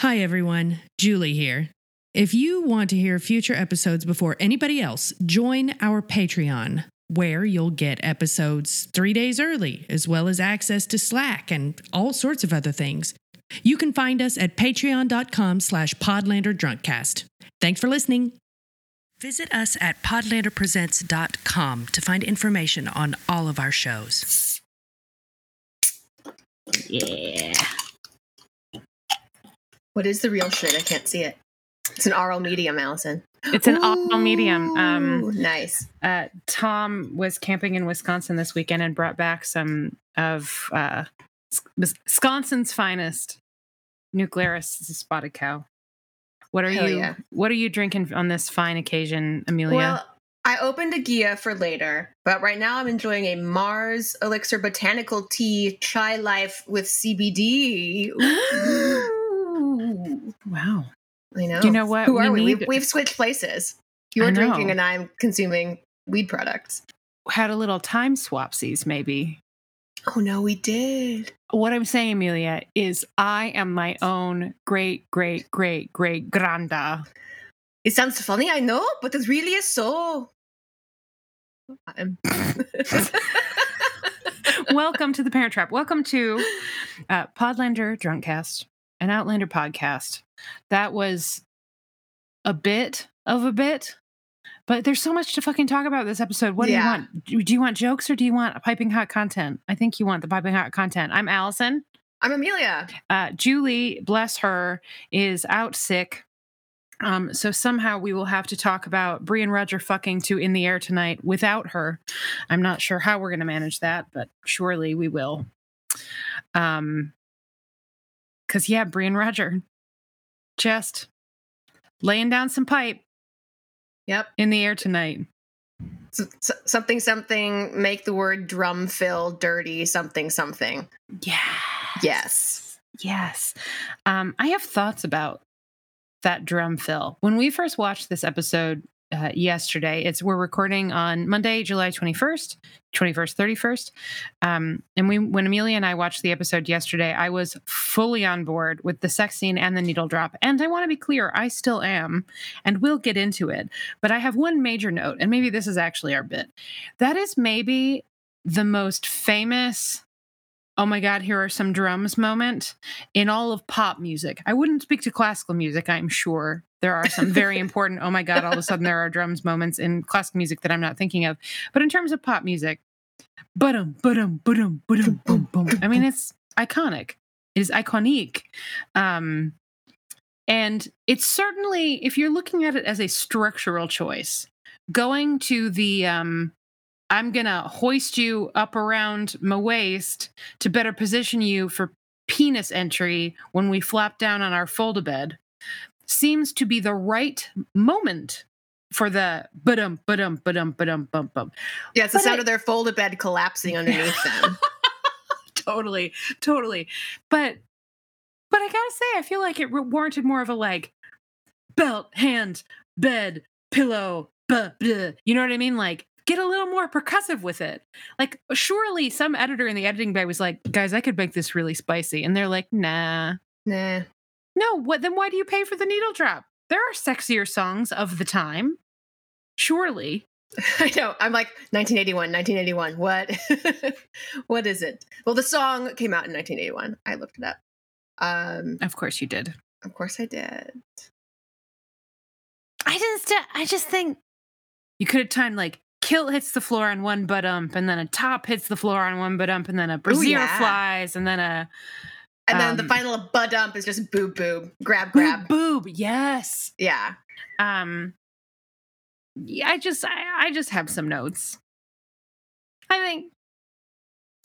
Hi, everyone. Julie here. If you want to hear future episodes before anybody else, join our Patreon, where you'll get episodes three days early, as well as access to Slack and all sorts of other things. You can find us at patreon.com slash podlanderdrunkcast. Thanks for listening. Visit us at podlanderpresents.com to find information on all of our shows. Yeah. What is the real shit? I can't see it. It's an oral medium, Allison. It's an oral medium. Um, nice. uh, Tom was camping in Wisconsin this weekend and brought back some of uh, Wisconsin's finest New Glarus spotted cow. What are Hell you? yeah. What are you drinking on this fine occasion, Amelia? Well, I opened a Gia for later, but right now I'm enjoying a Mars Elixir Botanical Tea Chai Life with CBD. Wow. I know. You know what? Who We are we? need- We've, we've switched places. You're drinking and I'm consuming weed products. Had a little time swapsies, maybe. Oh no, we did. What I'm saying, Amelia, is I am my own great, great, great, great granda. It sounds funny, I know, but it really is so. Welcome to the Parent Trap. Welcome to uh, Podlander Drunkcast, an Outlander podcast. That was a bit of a bit, but there's so much to fucking talk about this episode. What do you want? Do do you want jokes or do you want piping hot content? I think you want the piping hot content. I'm Allison. I'm Amelia. Uh, Julie, bless her, is out sick. Um, so somehow we will have to talk about Brie and Roger fucking to in the air tonight without her. I'm not sure how we're going to manage that, but surely we will. Um, cause yeah, Brian Roger, just laying down some pipe Yep. in the air tonight. S- s- something, something, make the word drum fill dirty, something, something. Yeah. Yes. Yes. Um, I have thoughts about that drum fill. When we first watched this episode uh, yesterday, it's we're recording on Monday, July 21st, 21st, 31st. Um, and we when Amelia and I watched the episode yesterday, I was fully on board with the sex scene and the needle drop. And I want to be clear, I still am, and we'll get into it. But I have one major note, and maybe this is actually our bit. That is maybe the most famous oh my god here are some drums moment in all of pop music. I wouldn't speak to classical music i'm sure. There are some very important oh my god all of a sudden there are drums moments in classical music that i'm not thinking of. But in terms of pop music ba-dum ba-dum ba-dum ba-dum boom boom. I mean it's iconic it is iconic. Um and it's certainly if you're looking at it as a structural choice going to the um I'm gonna hoist you up around my waist to better position you for penis entry when we flap down on our fold bed seems to be the right moment for the ba-dum ba-dum ba-dum ba-dum bum bum. Yeah, it's the But sound I- of their folded bed collapsing underneath them. totally, totally. But but I gotta say, I feel like it warranted more of a like belt, hand, bed, pillow, buh, buh. you know what I mean? Like get a little more percussive with it. Like surely some editor in the editing bay was like, guys, I could make this really spicy, and they're like, nah, nah. no. What then? Why do you pay for the needle drop? There are sexier songs of the time. Surely. I know. I'm like 1981, 1981. What? what is it? Well, the song came out in 1981. I looked it up. Um, Of course you did. of course I did. I just I just think you could have timed like kilt hits the floor on one butt ump and then a top hits the floor on one butt ump and then a brassiere yeah. flies and then a And then the Um, final butt dump is just boob boob, grab grab. boob boob yes Yeah. um yeah I just I, I just have some notes I think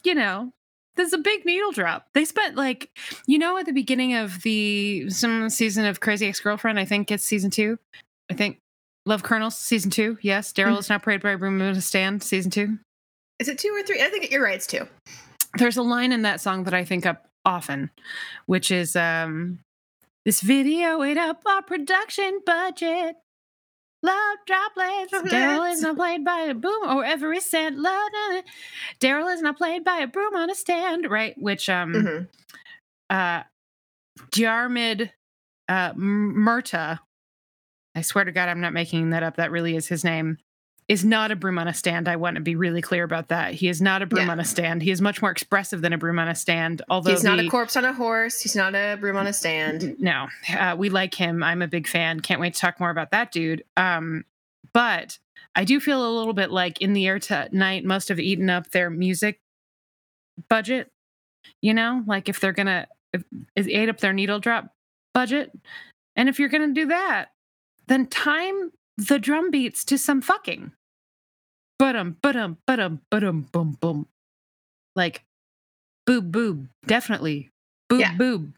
you know there's a big needle drop they spent like you know at the beginning of the some season of Crazy Ex Girlfriend I think it's season two I think Love Kernels season two yes Daryl Mhm. is now prayed by Broom to stand season two Is it two or three? I think you're right. It's two. there's a line in that song that I think up often, which is um this video ate up our production budget. Love droplets. Daryl is not played by a boom or every cent. Love Daryl is not played by a broom on a stand, right? Which um Mhm. uh Diarmaid uh, Murtagh, I swear to God, I'm not making that up. That really is his name. Is not a broom on a stand. I want to be really clear about that. He is not a broom Yeah. on a stand. He is much more expressive than a broom on a stand. Although He's not the- a corpse on a horse. He's not a broom on a stand. no, uh, we like him. I'm a big fan. Can't wait to talk more about that dude. Um, but I do feel a little bit like in the air tonight must have eaten up their music budget. You know, like if they're gonna if, it ate up their needle drop budget, and if you're gonna do that, then time the drum beats to some fucking. But-um, but-um, but-um, but-um, boom, boom. Like, boob, boob, definitely. Boob, Yeah. boob.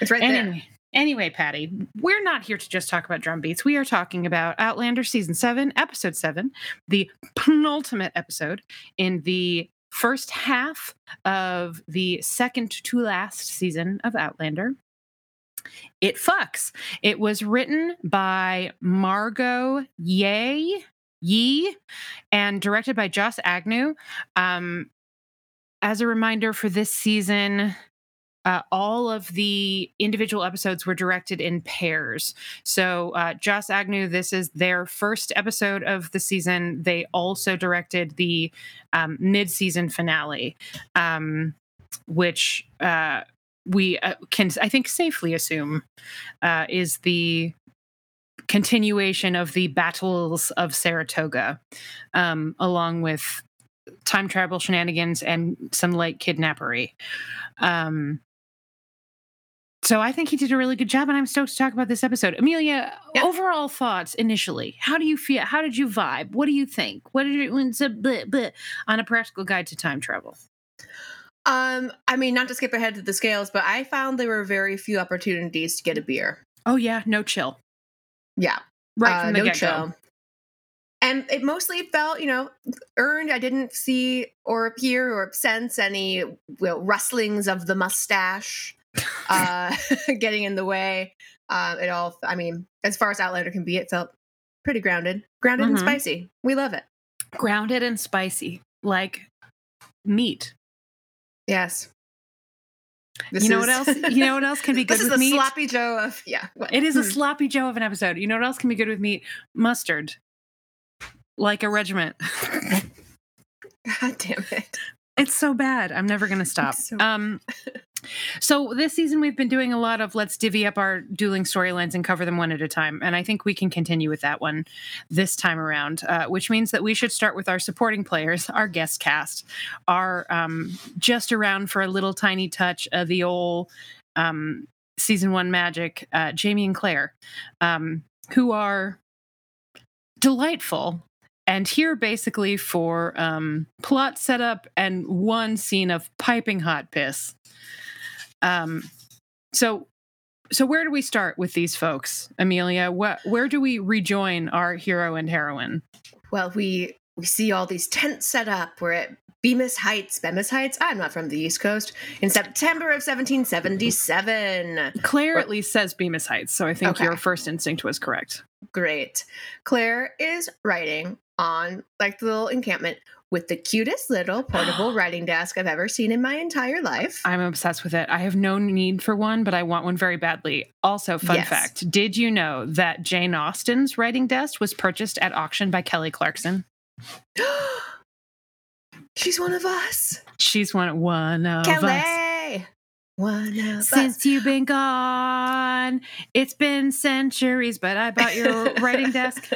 It's right there. Anyway, anyway, Patty, we're not here to just talk about drum beats. We are talking about Outlander season seven, episode seven, the penultimate episode in the first half of the second to last season of Outlander. It fucks. It was written by Margot Ye Yee and directed by Joss Agnew. Um, as a reminder for this season, uh, all of the individual episodes were directed in pairs. So, uh, Joss Agnew, this is their first episode of the season. They also directed the um, mid season finale, um, which uh, we uh, can, I think, safely assume uh, is the continuation of the battles of Saratoga, um, along with time travel shenanigans and some light kidnappery. Um, so I think he did a really good job, and I'm stoked to talk about this episode. Amelia, Yeah. overall thoughts initially. How do you feel? How did you vibe? What do you think? What did a bleh, bleh, on a practical guide to time travel? Um, I mean, not to skip ahead to the scales, but I found there were very few opportunities to get a beer. Oh yeah, no chill. Yeah, Right uh, from the no get go. chill. And it mostly felt, you know, earned. I didn't see or hear or sense any you know, rustlings of the mustache uh, getting in the way. Uh, it all, I mean, as far as Outlander can be, it felt pretty grounded, grounded and Mhm. spicy. We love it. Grounded and spicy, like meat. Yes. you know what else? You know what else can be good this is with meat? sloppy Joe of yeah. What? It is a Hmm. sloppy Joe of an episode. You know what else can be good with meat? Mustard, like a regiment. God damn it. It's so bad. I'm never going to stop. so- um, so this season we've been doing a lot of let's divvy up our dueling storylines and cover them one at a time, and I think we can continue with that one this time around. Uh, which means that we should start with our supporting players, our guest cast, are um, just around for a little tiny touch of the old um, season one magic. Uh, Jamie and Claire, um, who are delightful and here basically for um, plot setup and one scene of piping hot piss. Um, so, so where do we start with these folks, Amelia? What, where do we rejoin our hero and heroine? Well, we we see all these tents set up. We're at Bemis Heights. Bemis Heights. I'm not from the East Coast. In September of 1777. Claire at least says Bemis Heights, so I think Okay. your first instinct was correct. Great. Claire is writing on like the little encampment with the cutest little portable writing desk I've ever seen in my entire life. I'm obsessed with it. I have no need for one, but I want one very badly. Also, fun Yes. fact: Did you know that Jane Austen's writing desk was purchased at auction by Kelly Clarkson? She's one of us. She's one one of us. Kelly. One of us. Since you've been gone, it's been centuries, but I bought your writing desk.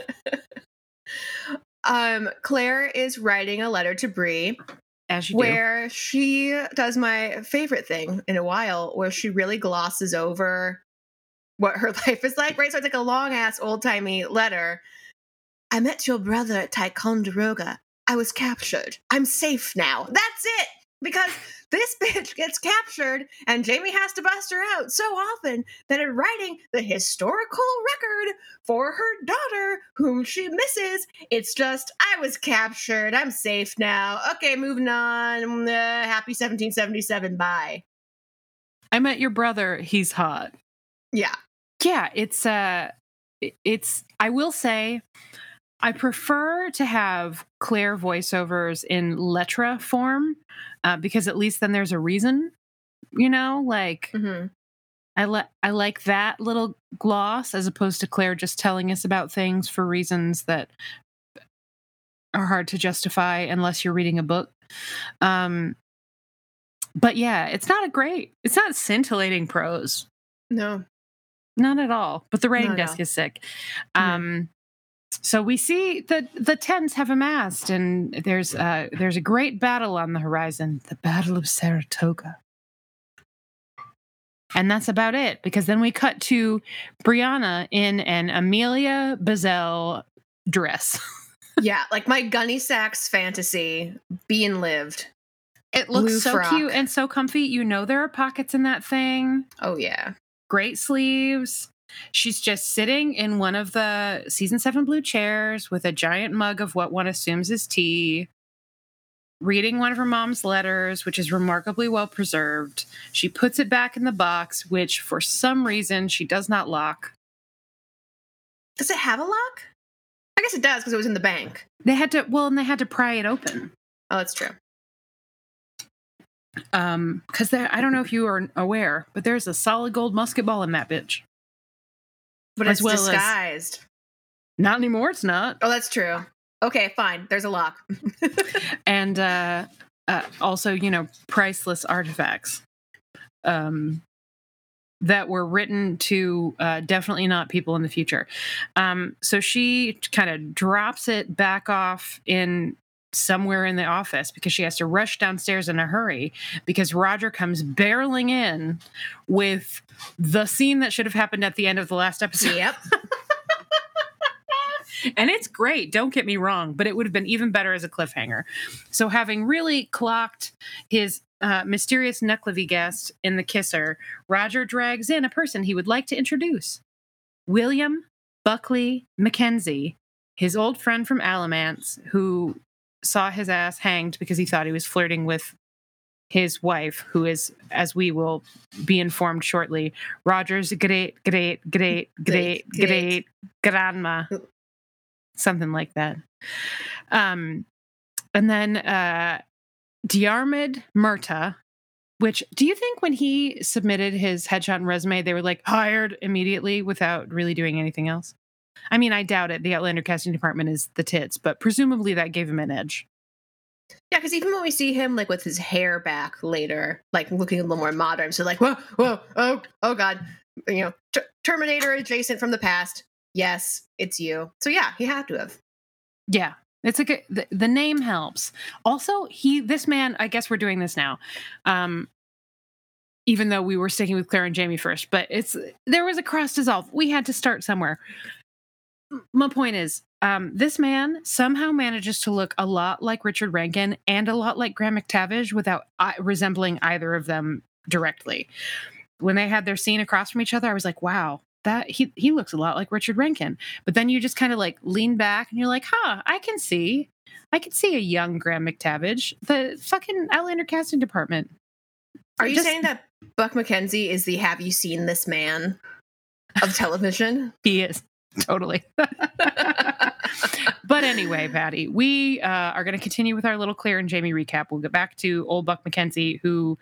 Um, Claire is writing a letter to Bree As you where she does my favorite thing in a while, where she really glosses over what her life is like, right? So it's like a long ass old timey letter. I met your brother at Ticonderoga. I was captured. I'm safe now. That's it. Because this bitch gets captured and Jamie has to bust her out so often that in writing the historical record for her daughter, whom she misses, it's just, I was captured. I'm safe now. Okay, moving on. Uh, happy 1777. Bye. I met your brother. He's hot. Yeah. Yeah, it's uh it's I will say I prefer to have Claire voiceovers in letra form uh, because at least then there's a reason, you know, like hmm I like I like that little gloss as opposed to Claire just telling us about things for reasons that are hard to justify unless you're reading a book. Um, but yeah, it's not a great, it's not scintillating prose. No. Not at all. But the writing desk all. is sick. Um, so we see that the tents have amassed, and there's uh, there's a great battle on the horizon, the Battle of Saratoga. And that's about it, because then we cut to Brianna in an Amelia Bazell dress. Yeah, like my Gunne Sax fantasy being lived. It looks Blue so frock. cute and so comfy. You know there are pockets in that thing. Oh yeah. great sleeves. She's just sitting in one of the season seven blue chairs with a giant mug of what one assumes is tea, reading one of her mom's letters, which is remarkably well preserved. She puts it back in the box, which for some reason she does not lock. Does it have a lock? I guess it does because it was in the bank. They had to, well, and they had to pry it open. Oh, that's true. Um, because I don't know if you are aware, but there's a solid gold musket ball in that bitch. But As it's well as- disguised. Not anymore, it's not. Oh, that's true. Okay, fine. There's a lock. and uh, uh, also you know priceless artifacts um, that were written to uh, definitely not people in the future um, so she kind of drops it back off in somewhere in the office because she has to rush downstairs in a hurry because roger comes barreling in with the scene that should have happened at the end of the last episode yep. and it's great don't get me wrong but it would have been even better as a cliffhanger so having really clocked his uh, mysterious Nuckelavee guest in the kisser roger drags in a person he would like to introduce william buckley mackenzie his old friend from alamance who saw his ass hanged because he thought he was flirting with his wife who is as we will be informed shortly roger's great great great great Great, great grandma something like that. Um, and then uh, Diarmaid Murtagh, which do you think when he submitted his headshot and resume, they were like hired immediately without really doing anything else? I mean, I doubt it. The Outlander casting department is the tits, but presumably that gave him an edge. Yeah, because even when we see him like with his hair back later, like looking a little more modern, so like, whoa, whoa, oh, oh god, you know, Ter- Terminator adjacent from the past. Yes, it's you. So yeah, he had to have. Yeah. It's a good, the, the name helps. Also, he, this man, I guess we're doing this now. Um, even though we were sticking with Claire and Jamie first, but it's, there was a cross dissolve. We had to start somewhere. My point is, um, this man somehow manages to look a lot like Richard Rankin and a lot like Graham McTavish without uh, resembling either of them directly. When they had their scene across from each other, I was like, wow, that he he looks a lot like Richard Rankin. But then you just kind of like lean back and you're like, huh, I can see. I can see a young Graham McTavish. The fucking Outlander casting department. Are you Just- saying that Buck MacKenzie is the "Have you seen this man" of television? He is. Totally. but anyway, Patty, we uh, are going to continue with our little Claire and Jamie recap. We'll get back to old Buck MacKenzie, who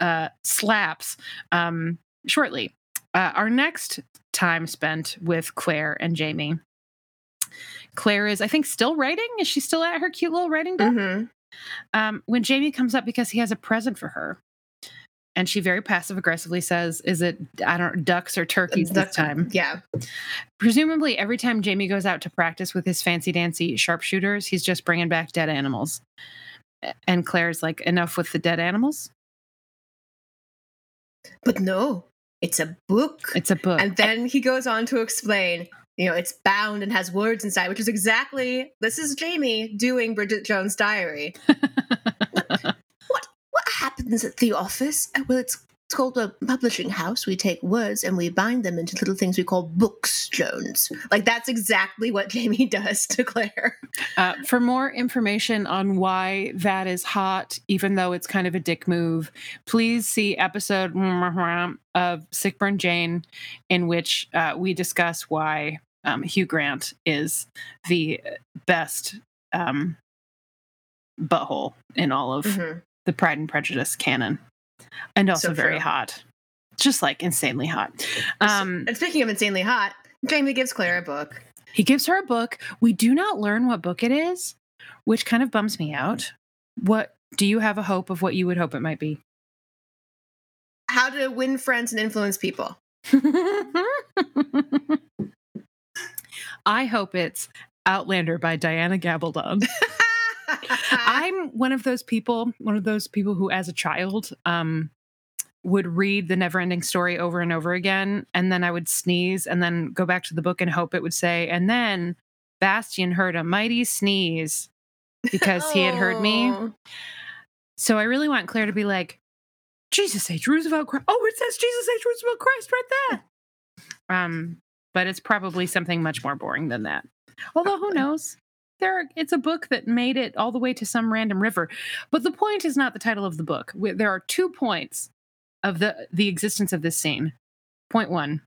uh, slaps um, shortly. Uh, our next time spent with Claire and Jamie. Claire is, I think, still writing. Is she still at her cute little writing desk? hmm um, when Jamie comes up because he has a present for her. And she very passive aggressively says, Is it, I don't ducks or turkeys this time? Yeah. Presumably, every time Jamie goes out to practice with his fancy dancy sharpshooters, he's just bringing back dead animals. And Claire's like, Enough with the dead animals? But no, it's a book. It's a book. And then he goes on to explain, you know, it's bound and has words inside, which is exactly this is Jamie doing Bridget Jones' diary. Happens at the office? Uh, Well, it's it's called a publishing house. We take words and we bind them into little things we call books, Jones. Like that's exactly what Jamie does to Claire. Uh, for more information on why that is hot, even though it's kind of a dick move, please see episode of Sick Burn Jane, in which uh, we discuss why um, Hugh Grant is the best um, butthole in all of Mhm. The Pride and Prejudice canon, and also So very hot. just like insanely hot. Um, and speaking of insanely hot, Jamie gives Claire a book. he gives her a book. We do not learn what book it is, which kind of bums me out. What do you have a hope of what you would hope it might be? How to win friends and influence people. I hope it's Outlander by Diana Gabaldon. I'm one of those people, one of those people who, as a child, um, would read the never-ending story over and over again, and then I would sneeze, and then go back to the book and hope it would say, and then Bastian heard a mighty sneeze because he had heard me. Oh. So I really want Claire to be like, Jesus H. Roosevelt Christ. Oh, it says Jesus H. Roosevelt Christ right there. Um, but it's probably something much more boring than that. Although who knows? There, it's a book that made it all the way to some random river. But the point is not the title of the book. There are two points of the the existence of this scene. Point one.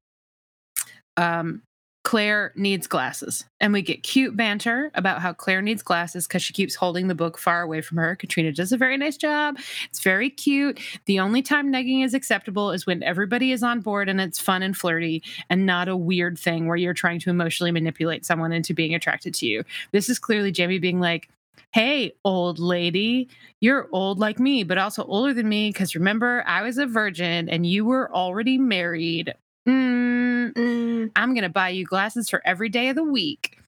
Um, Claire needs glasses. And we get cute banter about how Claire needs glasses because she keeps holding the book far away from her. Caitríona does a very nice job. It's very cute. The only time negging is acceptable is when everybody is on board and it's fun and flirty and not a weird thing where you're trying to emotionally manipulate someone into being attracted to you. This is clearly Jamie being like, Hey, old lady, you're old like me, but also older than me because remember, I was a virgin and you were already married. Mm, Mm, I'm going to buy you glasses for every day of the week.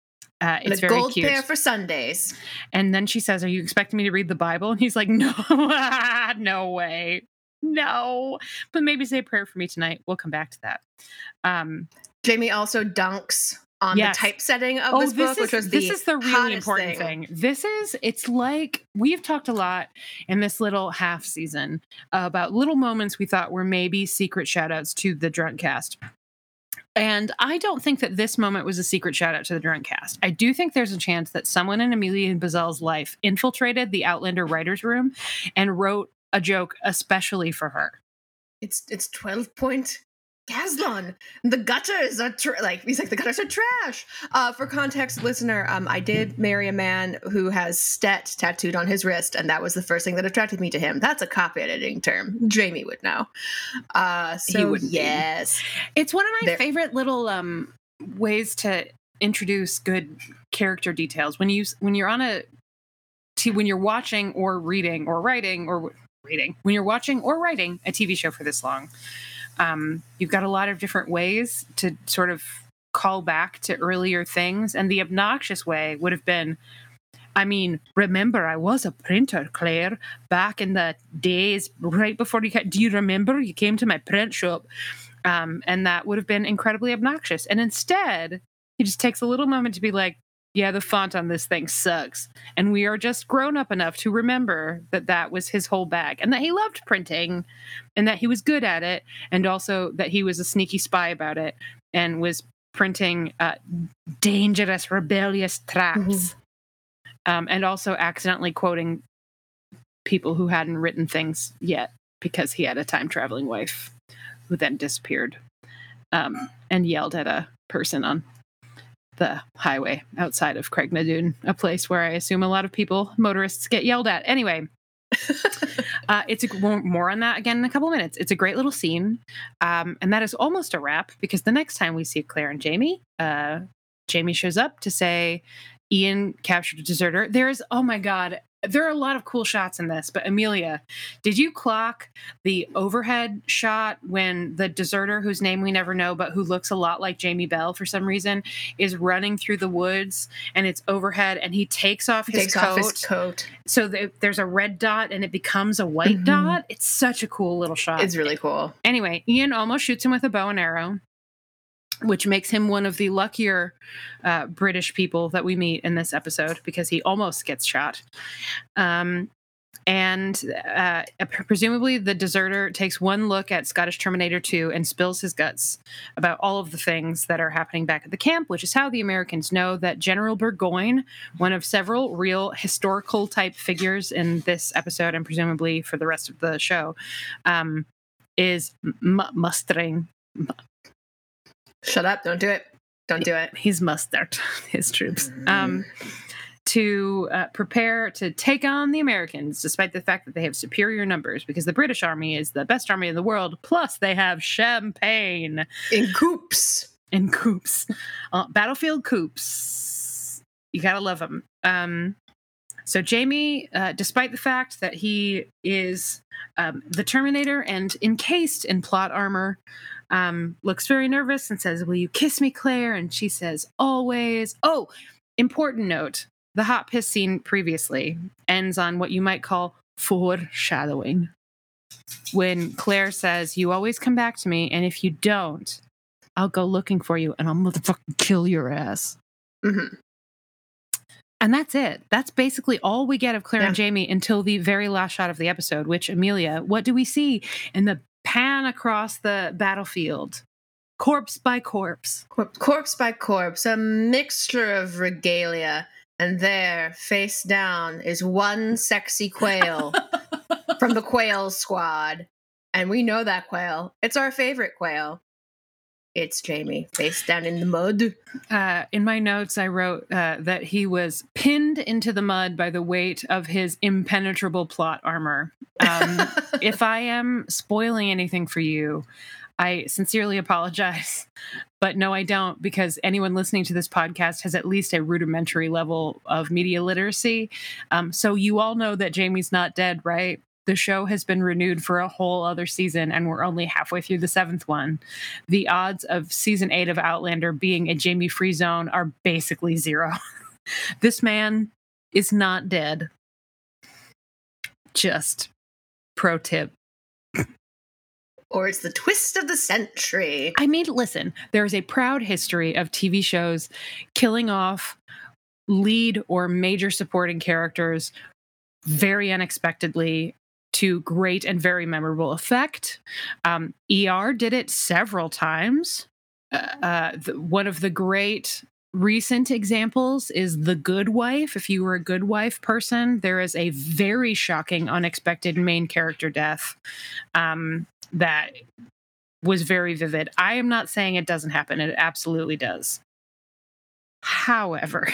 Uh, it's a very gold cute. pair for Sundays. and then she says, Are you expecting me to read the Bible? And he's like, No, no way. No. But maybe say a prayer for me tonight. We'll come back to that. Um, Jamie also dunks on Yes. the typesetting of oh, this book, is, which was this the is the really hottest important thing. This is it's like we've talked a lot in this little half season about little moments we thought were maybe secret shout outs to the drunk cast. And I don't think that this moment was a secret shout out to the drunk cast. I do think there's a chance that someone in Amelia Bazel's life infiltrated the Outlander writers' room and wrote a joke especially for her. It's it's twelve point Caslon. The gutters are tr- like he's like the gutters are trash. Uh, for context, listener, um, I did marry a man who has Stet tattooed on his wrist, and that was the first thing that attracted me to him. That's a copy editing term. Jamie would know. Uh, so wouldn't be. yes, It's one of my There- favorite little um, ways to introduce good character details when you when you're on a t- when you're watching or reading or writing or reading when you're watching or writing a TV show for this long. Um, you've got a lot of different ways to sort of call back to earlier things, and the obnoxious way would have been. I mean, remember, I was a printer, Claire, back in the days right before you. ca- Do you remember? You came to my print shop um, and that would have been incredibly obnoxious. And instead, he just takes a little moment to be like, "Yeah, the font on this thing sucks," and we are just grown up enough to remember that that was his whole bag, and that he loved printing, and that he was good at it, and also that he was a sneaky spy about it and was printing uh, dangerous, rebellious tracts, um, and also accidentally quoting people who hadn't written things yet because he had a time traveling wife who then disappeared um, and yelled at a person on the highway outside of Craigh na Dun, a place where I assume a lot of people, motorists, get yelled at. Anyway, uh, it's a, more, on that again in a couple of minutes. It's a great little scene, um, and that is almost a wrap because the next time we see Claire and Jamie, uh, Jamie shows up to say Ian captured a deserter. There's oh my god, there are a lot of cool shots in this. But Amelia, did you clock the overhead shot when the deserter, whose name we never know, but who looks a lot like Jamie Bell for some reason, is running through the woods and it's overhead and he takes off his takes coat. off his coat. so th- there's a red dot and it becomes a white Mhm. dot. It's such a cool little shot. It's really cool. Anyway, Ian almost shoots him with a bow and arrow, which makes him one of the luckier uh, British people that we meet in this episode because he almost gets shot. Um, and uh, presumably, the deserter takes one look at Scottish Terminator 2 and spills his guts about all of the things that are happening back at the camp, which is how the Americans know that General Burgoyne, one of several real historical type figures in this episode and presumably for the rest of the show, um, is m- mustering. Shut up! Don't do it. Don't do it. He's mustered his troops um, to uh, prepare to take on the Americans, despite the fact that they have superior numbers, because the British Army is the best army in the world. Plus, they have champagne In coops. In coops, uh, battlefield coops. You gotta love them. Um, so Jamie, uh, despite the fact that he is um, the Terminator and encased in plot armor, um, looks very nervous and says, "Will you kiss me, Claire?" And she says, "Always." Oh, important note: the hot piss scene previously ends on what you might call foreshadowing. When Claire says, "You always come back to me, and if you don't, I'll go looking for you and I'll motherfucking kill your ass." Mhm. And that's it. That's basically all we get of Claire and Jamie until the very last shot of the episode, which Amelia, what do we see in the pan across the battlefield? Corpse by corpse. Corp- corpse by corpse, a mixture of regalia. And there, face down, is one sexy quail from the quail squad. And we know that quail. It's our favorite quail. It's Jamie, face down in the mud. Uh, in my notes, I wrote uh, that he was pinned into the mud by the weight of his impenetrable plot armor. Um, if I am spoiling anything for you, I sincerely apologize. But no, I don't, because anyone listening to this podcast has at least a rudimentary level of media literacy. Um, so you all know that Jamie's not dead, right? The show has been renewed for a whole other season, and we're only halfway through the seventh one. The odds of season eight of Outlander being a Jamie free zone are basically zero. this man is not dead. Just pro tip. or it's the twist of the century. I mean, listen, there is a proud history of TV shows killing off lead or major supporting characters very unexpectedly to great and very memorable effect. Um, ER did it several times. Uh, uh, the, one of the great recent examples is The Good Wife. If you were a Good Wife person, there is a very shocking, unexpected main character death um, that was very vivid. I am not saying it doesn't happen, it absolutely does. However,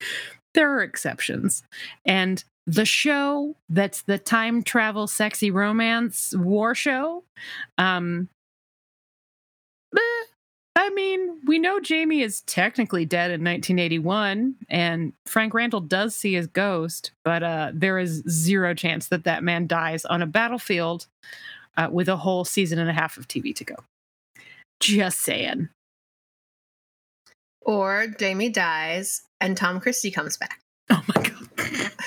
there are exceptions. And the show that's the time travel sexy romance war show, um, eh, I mean, we know Jamie is technically dead in 1981, and Frank Randall does see his ghost, but uh, there is zero chance that that man dies on a battlefield uh, with a whole season and a half of TV to go. Just saying. Or Jamie dies and Tom Christie comes back. Oh my god.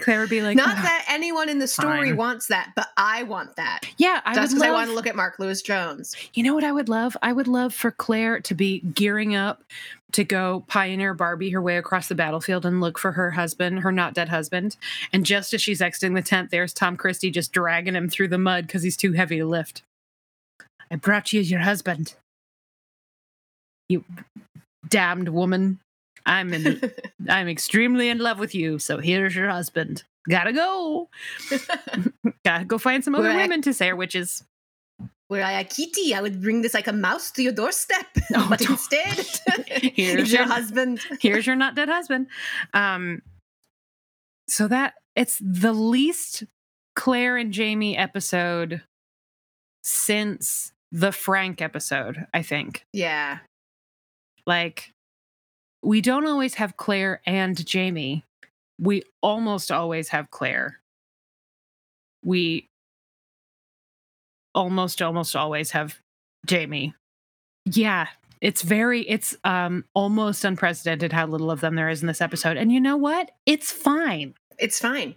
Claire would be like, Not "Ugh." that anyone in the story fine. wants that, but I want that. yeah, I would because I want to look at Mark Lewis Jones. you know what I would love? I would love for Claire to be gearing up to go pioneer Barbie her way across the battlefield and look for her husband, her not dead husband. And just as she's exiting the tent, there's Tom Christie just dragging him through the mud because he's too heavy to lift. I brought you your husband. You damned woman. I'm in I'm extremely in love with you, so here's your husband. Gotta go. Gotta go find some other women to say witches. Were I a kitty, I would bring this like a mouse to your doorstep. Oh, but don't- instead, Here's your your- husband. here's your not dead husband. Um, so that it's the least Claire and Jamie episode since the Frank episode, I think. Yeah. Like, we don't always have Claire and Jamie. We almost always have Claire. We almost, almost always have Jamie. Yeah, it's very, it's um almost unprecedented how little of them there is in this episode. And you know what? It's fine. It's fine.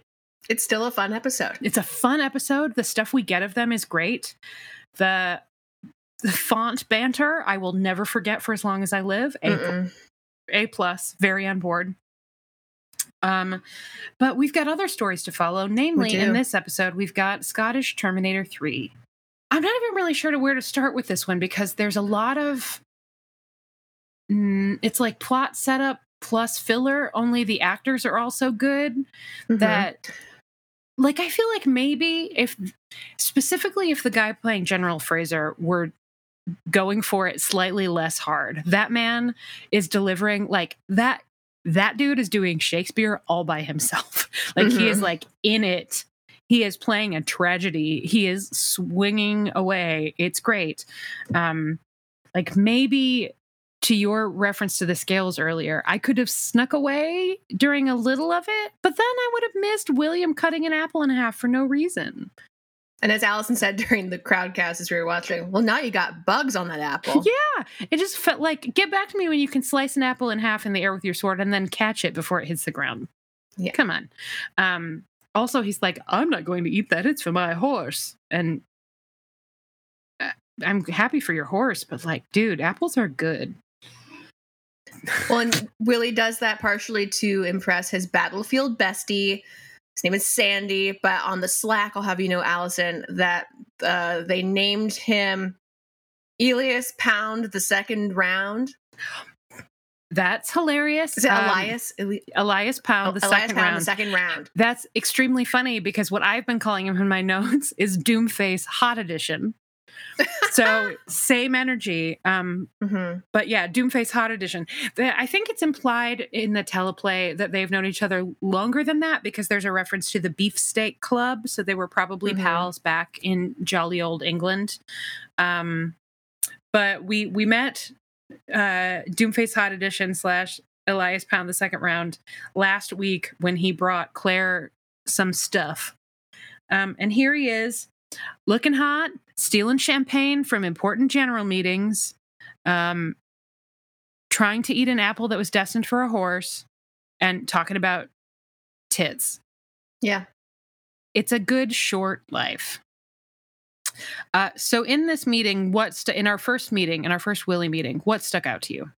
It's still a fun episode. It's a fun episode. The stuff we get of them is great. The the font banter I will never forget for as long as I live. A Mm-mm. a plus, very on board. Um, but we've got other stories to follow. Namely, in this episode, we've got Scottish Terminator 3. I'm not even really sure to where to start with this one because there's a lot of mm, it's like plot setup plus filler, only the actors are also good Mhm. that like I feel like maybe if specifically if the guy playing General Fraser were going for it slightly less hard. That man is delivering like that that dude is doing Shakespeare all by himself. like he is Mhm. like in it. He is playing a tragedy. He is swinging away. It's great. Um, like maybe to your reference to the scales earlier, I could have snuck away during a little of it, but then I would have missed William cutting an apple in half for no reason. And as Allison said during the crowdcast as we were watching, well, now you got bugs on that apple. Yeah, it just felt like get back to me when you can slice an apple in half in the air with your sword and then catch it before it hits the ground. Yeah. Come on. Um, also, he's like, I'm not going to eat that. It's for my horse. And uh, I'm happy for your horse, but like, dude, apples are good. Well, and Willie does that partially to impress his battlefield bestie. His name is Sandy, but on the Slack, I'll have you know, Allison, that uh, they named him Elias Pound the second round. That's hilarious. Is it Um, Elias? Eli- Elias Pound, the Elias second Pound round. the second round. That's extremely funny because what I've been calling him in my notes is Doomface Hot Edition. So same energy. Um, hmm but yeah, Doomface Hot Edition. The, I think it's implied in the teleplay that they've known each other longer than that because there's a reference to the Beefsteak Club. So they were probably Mhm. pals back in jolly old England. Um, but we we met uh, Doomface Hot Edition slash Elias Pound the second round last week when he brought Claire some stuff. Um, and here he is, looking hot, stealing champagne from important general meetings, um, trying to eat an apple that was destined for a horse, and talking about tits. Yeah. It's a good short life. Uh, so in this meeting, what stu- in our first meeting, in our first Willie meeting, what stuck out to you?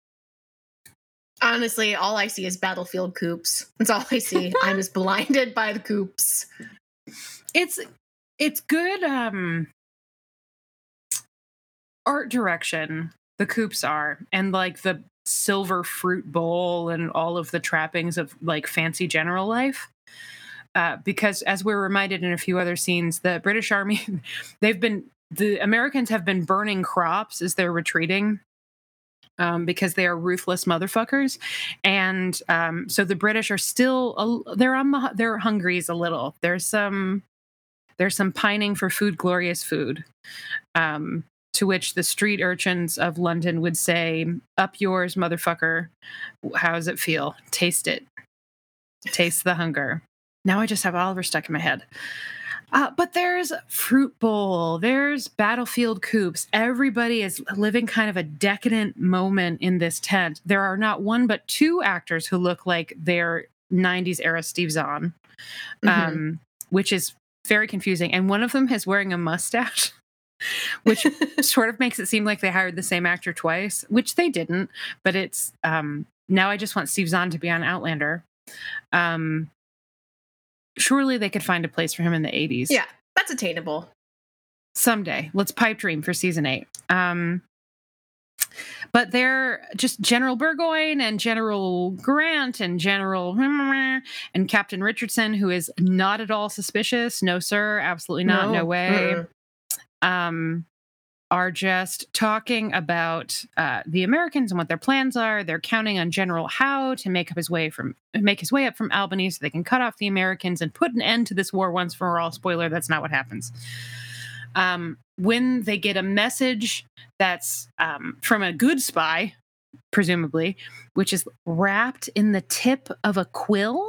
Honestly, all I see is battlefield coops. That's all I see. I'm just blinded by the coops. It's it's good um art direction. The coops are and like the silver fruit bowl and all of the trappings of like fancy general life. Uh, because as we're reminded in a few other scenes, the British Army, they've been the Americans have been burning crops as they're retreating. Um, because they are ruthless motherfuckers, and um, so the British are still a, they're hungries a little. There's some there's some pining for food, glorious food. Um, to which the street urchins of London would say, "Up yours, motherfucker! How does it feel? Taste it. Taste the hunger." Now I just have Oliver stuck in my head. Uh, but there's Fruit Bowl, there's Battlefield Coops. Everybody is living kind of a decadent moment in this tent. There are not one but two actors who look like they're 90s era Steve Zahn, Mhm. um, which is very confusing. And one of them is wearing a mustache, which sort of makes it seem like they hired the same actor twice, which they didn't. But it's um, now I just want Steve Zahn to be on Outlander. Um, surely they could find a place for him in the 80s. yeah, that's attainable. Someday. Let's pipe dream for season eight. Um, but they're just General Burgoyne and General Grant and General and Captain Richardson, who is not at all suspicious. No, sir. Absolutely not. No, way. Mm-mm. um, are just talking about uh, the Americans and what their plans are. They're counting on General Howe to make up his way from make his way up from Albany so they can cut off the Americans and put an end to this war once for all. Spoiler: that's not what happens. Um, when they get a message that's um, from a good spy, presumably, which is wrapped in the tip of a quill.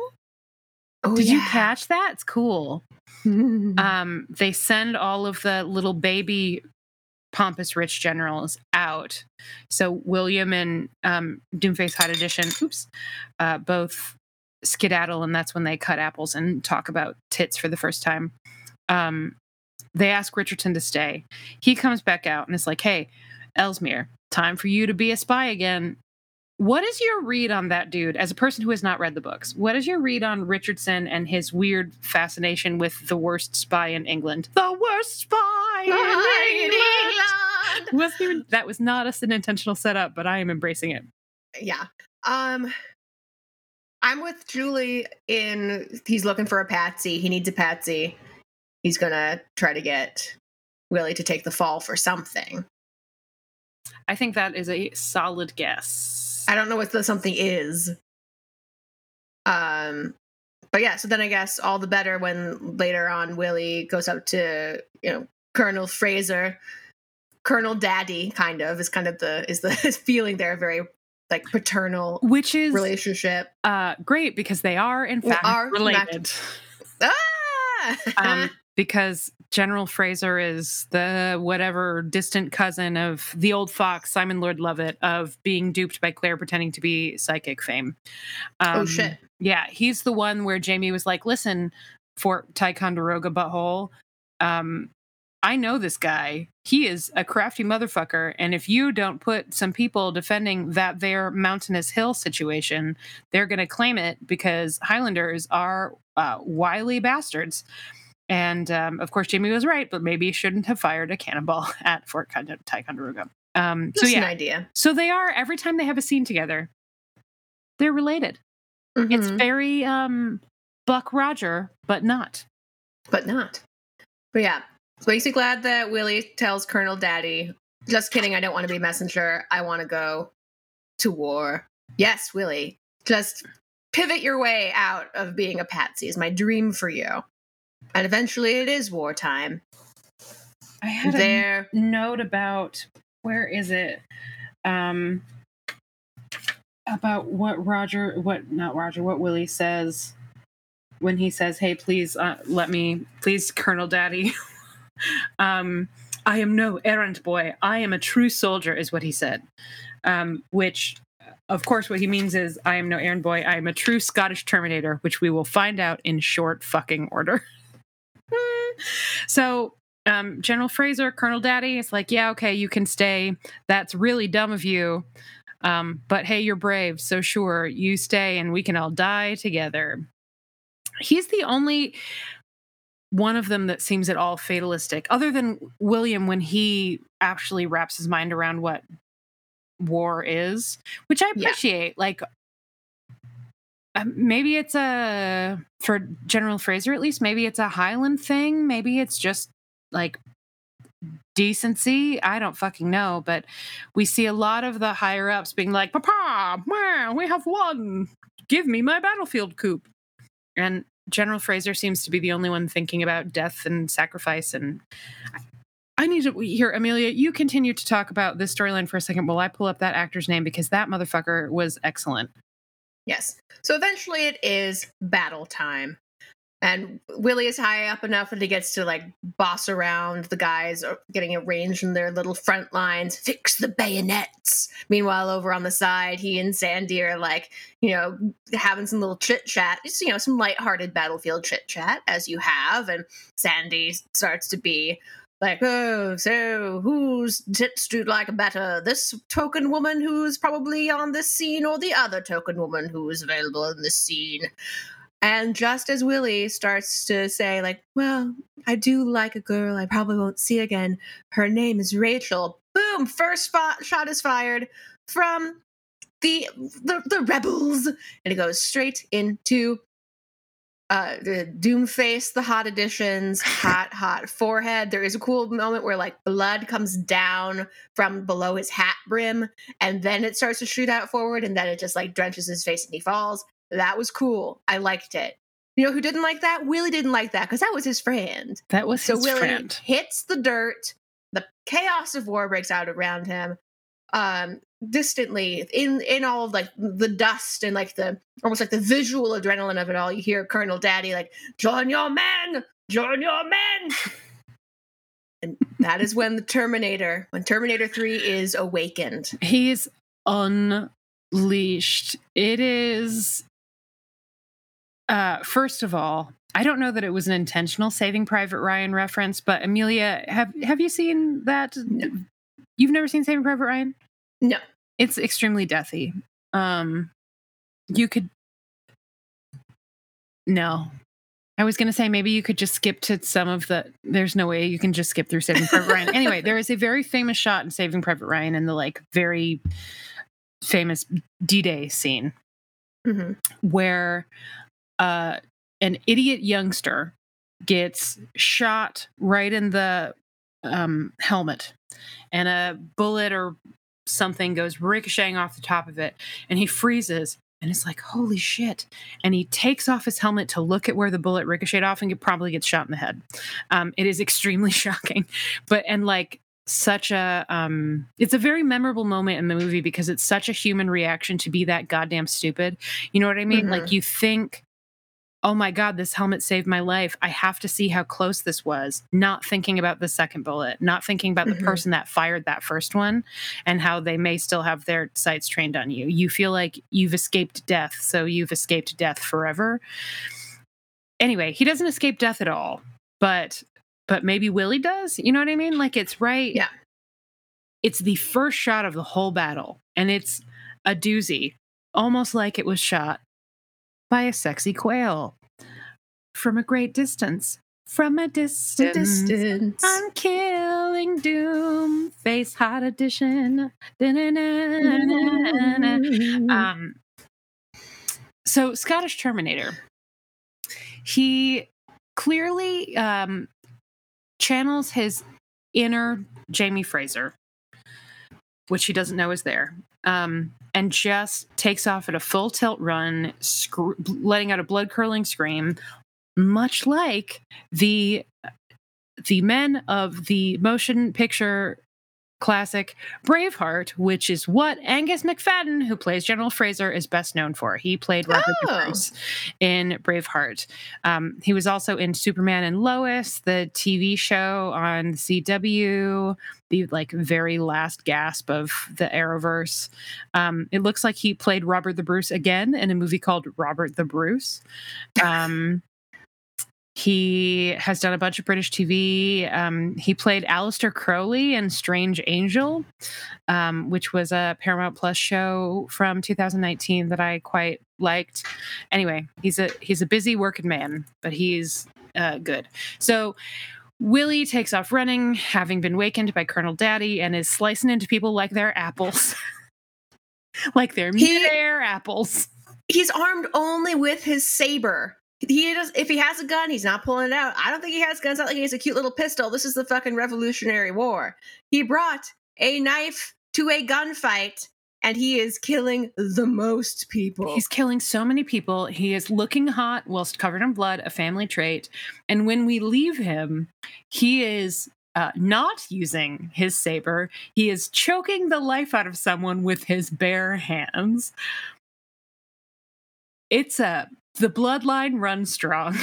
Oh, Did you catch that? It's cool um, they send all of the little baby pompous rich generals out. So William and um, Doomface Hot Edition, oops, uh, both skedaddle, and that's when they cut apples and talk about tits for the first time. Um, they ask Richardson to stay. He comes back out and is like, "Hey, Ellesmere, time for you to be a spy again." What is your read on that dude as a person who has not read the books? What is your read on Richardson and his weird fascination with the worst spy in England? The worst spy in England. England. Even, that was not an intentional setup, but I am embracing it. Yeah. Um I'm with Julie in he's looking for a patsy. He needs a patsy. He's gonna try to get Willie to take the fall for something. I think that is a solid guess. I don't know what the something is. Um, but yeah, so then I guess all the better when later on Willie goes up to you know Colonel Fraser, Colonel Daddy, kind of is kind of the is the is feeling there very like paternal which is relationship. uh, great because they are in fact are related. Ah! um, because General Fraser is the whatever distant cousin of the old fox Simon Lord Lovat of being duped by Claire pretending to be psychic fame. oh Um, shit! Yeah, he's the one where Jamie was like, "Listen, Fort Ticonderoga butthole, um, I know this guy. He is a crafty motherfucker, and if you don't put some people defending that there mountainous hill situation, they're going to claim it because Highlanders are uh, wily bastards." And um, of course, Jamie was right, but maybe shouldn't have fired a cannonball at Fort Con- Ticonderoga. Um, so Just yeah, an idea. so they are every time they have a scene together, they're related. It's Mhm. very um Buck Roger, but not. but not. But yeah, so makes me glad that Willie tells Colonel Daddy, "Just kidding. I don't want to be a messenger. I want to go to war." Yes, Willie. Just pivot your way out of being a patsy is my dream for you. And eventually, it is wartime. I had There, a note about where is it? Um about what Roger what not Roger, what Willie says when he says, "Hey, please uh, let me please Colonel Daddy." um I am no errand boy. I am a true soldier is what he said. Um which of course what he means is I am no errand boy. I am a true Scottish terminator, which we will find out in short fucking order. so um, General Fraser, Colonel Daddy, is like, yeah, okay, you can stay. That's really dumb of you. Um, but hey, you're brave. So sure, you stay and we can all die together. He's the only one of them that seems at all fatalistic, other than William when he actually wraps his mind around what war is, which I Yeah. appreciate. Like, um, maybe it's a for General Fraser at least. Maybe it's a Highland thing. Maybe it's just like decency. I don't fucking know, but we see a lot of the higher ups being like, "Papa, meow, we have won. Give me my battlefield coup." And General Fraser seems to be the only one thinking about death and sacrifice. And I- I need to hear Amelia. You continue to talk about this storyline for a second while I pull up that actor's name because that motherfucker was excellent. Yes. So eventually, it is battle time. And Willie is high up enough that he gets to like boss around the guys uh, getting arranged in their little front lines, fix the bayonets. Meanwhile, over on the side, he and Sandy are like, you know, having some little chit chat, just, you know, some lighthearted battlefield chit chat as you have. And Sandy starts to be like, oh, so whose tits do you like better? This token woman who's probably on this scene or the other token woman who is available in this scene? And just as Willie starts to say, like, well, I do like a girl I probably won't see again. Her name is Rachel. Boom! First spot, shot is fired from the, the the rebels, and it goes straight into uh the Doomface, the hot editions, hot hot forehead. There is a cool moment where like blood comes down from below his hat brim, and then it starts to shoot out forward, and then it just like drenches his face and he falls. That was cool. I liked it. You know who didn't like that? Willie didn't like that because that was his friend. That was So his Willie friend. hits the dirt. The chaos of war breaks out around him. Um, distantly in in all of like the dust and like the almost like the visual adrenaline of it all. You hear Colonel Daddy like, "Join your men, join your men." and that is when the Terminator, when Terminator Three is awakened. He's unleashed. It is uh first of all, I don't know that it was an intentional Saving Private Ryan reference, but Amelia, have have you seen that? You've never seen Saving Private Ryan? No, It's extremely deathy. Um you could No. I was going to say maybe you could just skip to some of the there's no way you can just skip through Saving Private Ryan. Anyway, there is a very famous shot in Saving Private Ryan in the like very famous D-Day scene Mhm. where uh, an idiot youngster gets shot right in the um, helmet, and a bullet or something goes ricocheting off the top of it, and he freezes and it's like, holy shit. And he takes off his helmet to look at where the bullet ricocheted off and it probably gets shot in the head. Um, it is extremely shocking. But, and like, such a um it's a very memorable moment in the movie because it's such a human reaction to be that goddamn stupid you know what i mean mm-hmm. like you think oh my God, this helmet saved my life. I have to see how close this was. Not thinking about the second bullet, not thinking about mm-hmm. the person that fired that first one and how they may still have their sights trained on you. You feel like you've escaped death, so you've escaped death forever. Anyway, he doesn't escape death at all, but but maybe Willie does. You know what I mean? Like it's right. Yeah. It's the first shot of the whole battle, and it's a doozy, almost like it was shot by a sexy quail. From a great distance, from a distance, distance. I'm killing doom. Face hot edition. Um, so Scottish Terminator. He clearly um, channels his inner Jamie Fraser, which he doesn't know is there. Um, and just takes off at a full tilt run, sc- letting out a blood curdling scream, much like the the men of the motion picture classic Braveheart, which is what Angus Macfadyen, who plays General Fraser, is best known for. He played Robert oh. Bruce in Braveheart. Um, he was also in Superman and Lois, the TV show on CW, the like very last gasp of the Arrowverse. Um, it looks like he played Robert the Bruce again in a movie called Robert the Bruce. Um, he has done a bunch of British TV. Um, he played Aleister Crowley in Strange Angel, um, which was a Paramount Plus show from 2019 that I quite liked. Anyway, he's a he's a busy working man, but he's uh, good. So. Willie takes off running, having been wakened by Colonel Daddy, and is slicing into people like they're apples. like they're midair apples. He's armed only with his saber he does if he has a gun he's not pulling it out. I don't think he has guns out like he has a cute little pistol. This is the fucking revolutionary war. He brought a knife to a gunfight and he is killing the most people. He's killing so many people. He is looking hot whilst covered in blood a family trait. And when we leave him he is uh, not using his saber. He is choking the life out of someone with his bare hands. It's a the bloodline runs strong.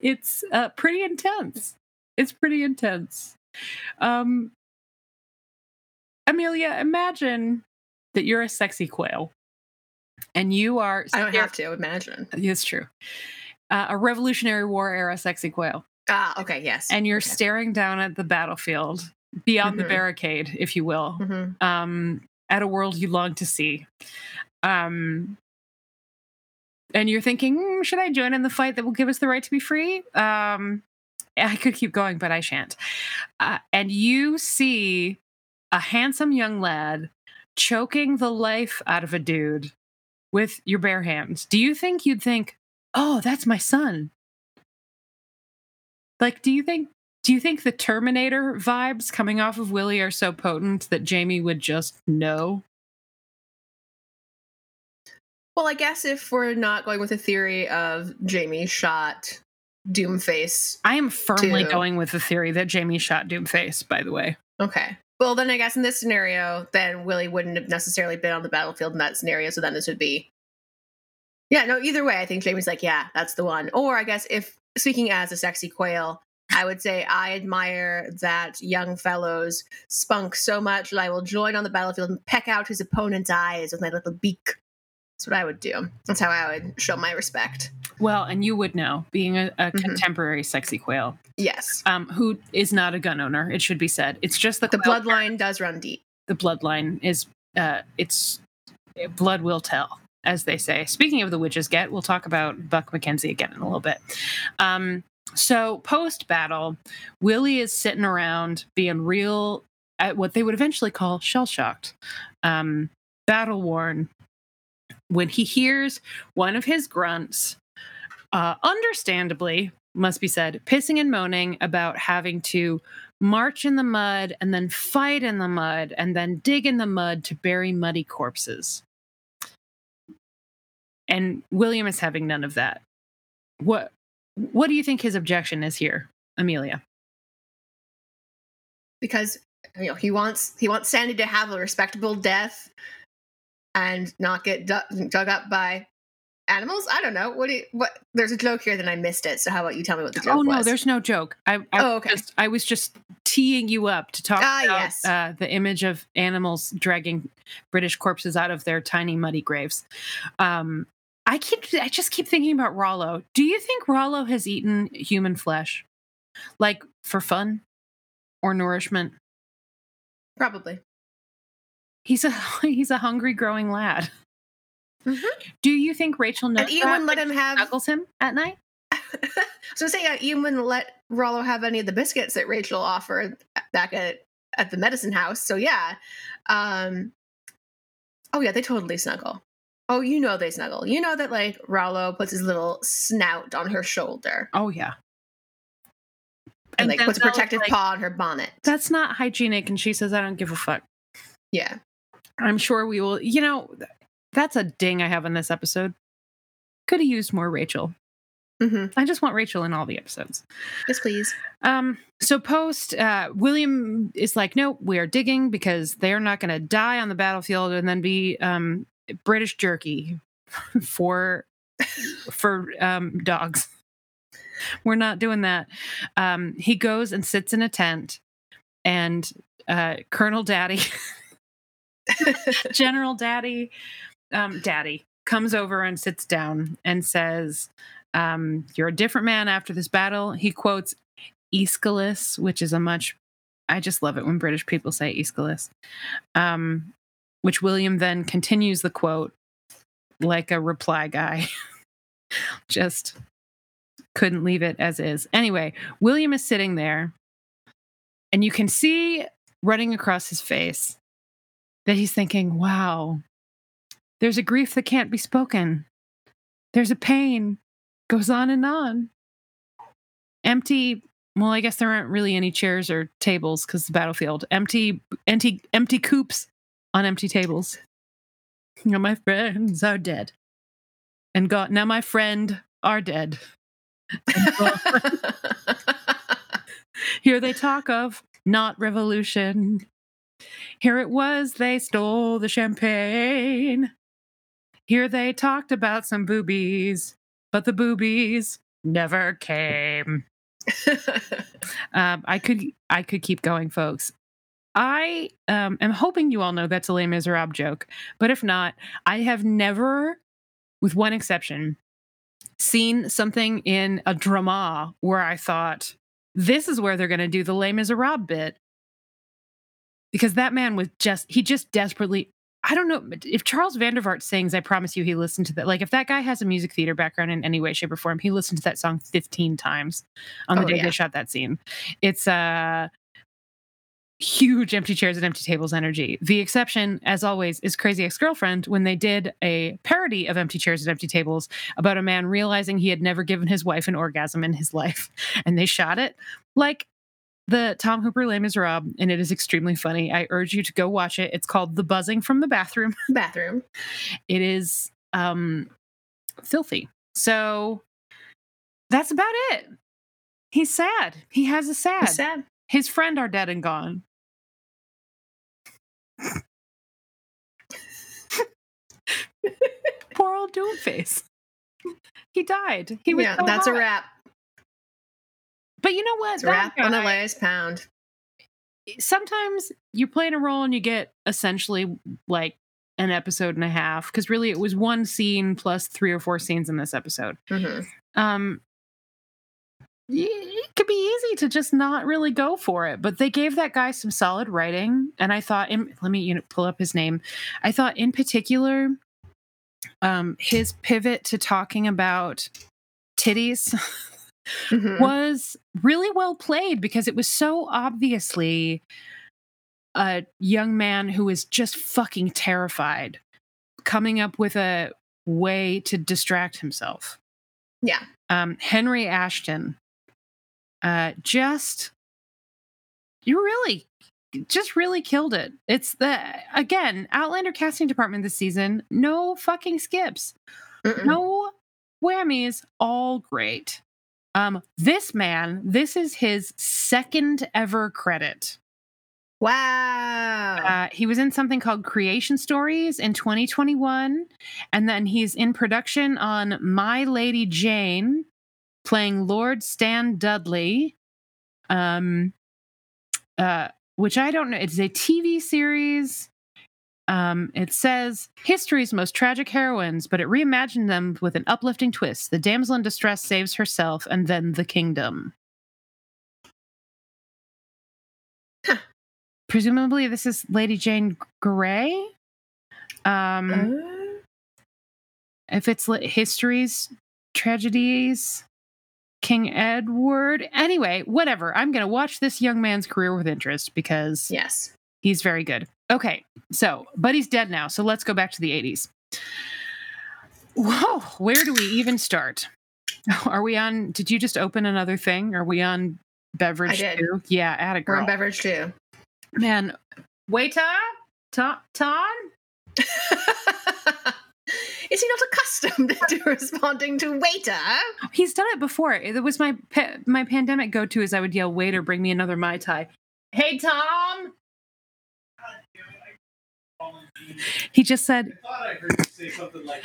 it's uh, pretty intense. It's pretty intense. Um, Amelia, imagine that you're a sexy quail and you are. I don't have to imagine. It's true. Uh, a Revolutionary War era sexy quail. Ah, okay, yes. And you're okay. staring down at the battlefield, beyond mm-hmm. the barricade, if you will, mm-hmm. um, at a world you long to see. Um, and you're thinking, mm, should I join in the fight that will give us the right to be free? Um, I could keep going, but I shan't. Uh, and you see a handsome young lad choking the life out of a dude with your bare hands. Do you think you'd think, oh, that's my son? Like, do you think do you think the Terminator vibes coming off of Willie are so potent that Jamie would just know? Well, I guess if we're not going with the theory of Jamie shot Doomface. I am firmly to... going with the theory that Jamie shot Doomface, by the way. Okay. Well, then I guess in this scenario, then Willie wouldn't have necessarily been on the battlefield in that scenario. So then this would be. Yeah, no, either way, I think Jamie's like, yeah, that's the one. Or I guess if speaking as a sexy quail, I would say I admire that young fellow's spunk so much that I will join on the battlefield and peck out his opponent's eyes with my little beak. That's what I would do. That's how I would show my respect. Well, and you would know, being a, a mm-hmm. contemporary sexy quail. Yes. Um, who is not a gun owner, it should be said. It's just that the bloodline does run deep. The bloodline is uh it's blood will tell, as they say. Speaking of the witches get, we'll talk about Buck MacKenzie again in a little bit. Um, so post battle, Willie is sitting around being real at what they would eventually call shell shocked, um, battle worn, when he hears one of his grunts, uh, understandably, must be said, pissing and moaning about having to march in the mud and then fight in the mud and then dig in the mud to bury muddy corpses. And William is having none of that. What what do you think his objection is here, Amelia? because you know he wants he wants Sandy to have a respectable death and not get du- dug up by animals. I don't know. What do you, what? There's a joke here that I missed it. So how about you tell me what the joke Oh no, was? there's no joke. I, I Oh, was okay. just, I was just teeing you up to talk Ah, about yes. uh, the image of animals dragging British corpses out of their tiny muddy graves. Um, I keep, I just keep thinking about Rollo. Do you think Rollo has eaten human flesh, like for fun or nourishment? probably. He's a he's a hungry growing lad. Mhm. Do you think Rachel knows And Ian wouldn't let him have. snuggles him at night? so say uh, Ian wouldn't let Rollo have any of the biscuits that Rachel offered back at at the medicine house. So yeah. Um. Oh yeah, they totally snuggle. Oh, you know they snuggle. You know that like Rollo puts his little snout on her shoulder Oh yeah. and, like puts a protective like, paw on her bonnet. That's not hygienic, and she says, "I don't give a fuck." yeah. I'm sure we will. You know, that's a ding I have in this episode. Could have used more Rachel. hmm I just want Rachel in all the episodes. Yes, please. Um, so post uh, William is like, nope, we are digging because they're not going to die on the battlefield and then be um, British jerky for for um, dogs. We're not doing that. Um, he goes and sits in a tent, and uh, Colonel Daddy, General Daddy, um, Daddy comes over and sits down and says, um, "You're a different man after this battle." He quotes Aeschylus, which is a much I just love it when British people say Aeschylus. Um, which William then continues the quote like a reply guy. just couldn't leave it as is. Anyway, William is sitting there, and you can see running across his face that he's thinking, wow, there's a grief that can't be spoken. There's a pain, goes on and on. Empty, well, I guess there aren't really any chairs or tables because the battlefield. Empty, empty, empty coops on empty tables. Now my friends are dead. And God, now my friend are dead. Here they talk of not revolution. Here it was, they stole the champagne. Here they talked about some boobies, but the boobies never came. Um, I could I could keep going, folks. I um, am hoping you all know that's a Les Miserables joke, but if not, I have never, with one exception, seen something in a drama where I thought this is where they're going to do the Les Miserables bit because that man was just he just desperately I don't know if Charles Vandervaart sings I promise you he listened to that like if that guy has a music theater background in any way shape or form he listened to that song 15 times on the Oh, day yeah. they shot that scene. It's uh huge empty chairs and empty tables energy. The exception as always is crazy ex-girlfriend when they did a parody of empty chairs and empty tables about a man realizing he had never given his wife an orgasm in his life and they shot it. Like the Tom Hooper Les Miserables, and it is extremely funny. I urge you to go watch it. It's called The Buzzing from the Bathroom. Bathroom. It is um filthy. So that's about it. He's sad. He has a sad. It's sad. His friend are dead and gone. Poor old Doomface. He died. He was yeah, so that's a wrap. But you know what? It's a wrap on guy- latest pound. sometimes you're playing a role and you get essentially like an episode and a half because really it was one scene plus three or four scenes in this episode hmm um it could be easy to just not really go for it but they gave that guy some solid writing and i thought in, let me you know, pull up his name i thought in particular um his pivot to talking about titties hmm was really well played because it was so obviously a young man who is just fucking terrified coming up with a way to distract himself. Yeah. Um, Henry Ashton uh, just You really just really killed it. It's the again, Outlander casting department this season, no fucking skips. Mm-mm. No whammies, all great. Um this man, this is his second ever credit. Wow. Uh, he was in something called Creation Stories in 2021, and then he's in production on My Lady Jane, playing Lord Stan Dudley. Um, uh, which I don't know. It's a TV series. Um, it says history's most tragic heroines, but it reimagined them with an uplifting twist. The damsel in distress saves herself, and then the kingdom. Huh. Presumably, this is Lady Jane Grey. Um, Uh, if it's li- history's tragedies, King Edward. Anyway, whatever. I'm going to watch this young man's career with interest because yes. he's very good. Okay, so, Buddy's dead now. So let's go back to the 80s. Whoa, where do we even start? Are we on? Did you just open another thing? Are we on beverage I did. too? Yeah, add a We're on beverage too. Man, waiter, Tom, Tom. Is he not accustomed to responding to waiter? He's done it before. It was my pa- my pandemic go to is I would yell, "Waiter, bring me another mai tai." Hey, Tom. He just said, I thought I heard you say like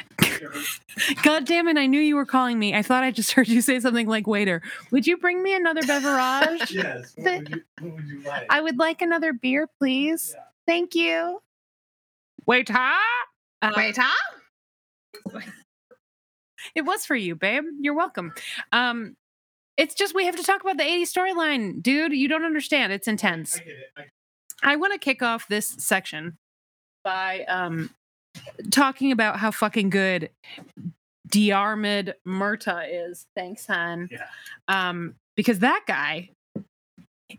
"God damn it! I knew you were calling me. I thought I just heard you say something like waiter. Would you bring me another beverage? Yes. What would, you, what would you like? I would like another beer, please. Yeah. Thank you." Waiter. Uh, Waiter? It was for you, babe. You're welcome. Um, it's just we have to talk about the 80s storyline, dude. You don't understand. It's intense. I get it. I, I want to kick off this section by um talking about how fucking good Diarmaid Murtagh is. Thanks, hon. Yeah. Um, because that guy,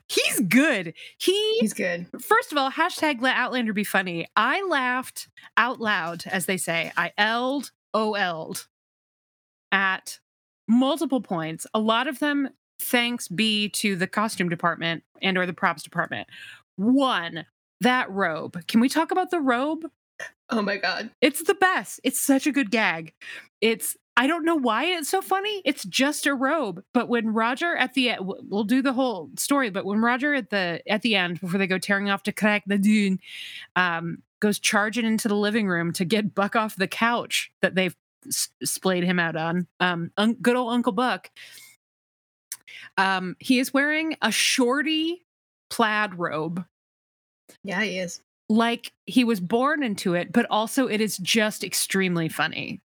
he's good. He He's good. first of all, hashtag let Outlander be funny. I laughed out loud, as they say. I L'd, OL'd at multiple points. A lot of them thanks be to the costume department and or the props department. One, that robe. Can we talk about the robe? Oh my god. It's the best. It's such a good gag. It's I don't know why it's so funny. It's just a robe, but when Roger at the we'll do the whole story. But when Roger at the at the end, before they go tearing off to Craigh na Dun, um, goes charging into the living room to get Buck off the couch that they've s- splayed him out on. Um, un- good old Uncle Buck. Um, he is wearing a shorty plaid robe Yeah, he is. like he was born into it, but also it is just extremely funny.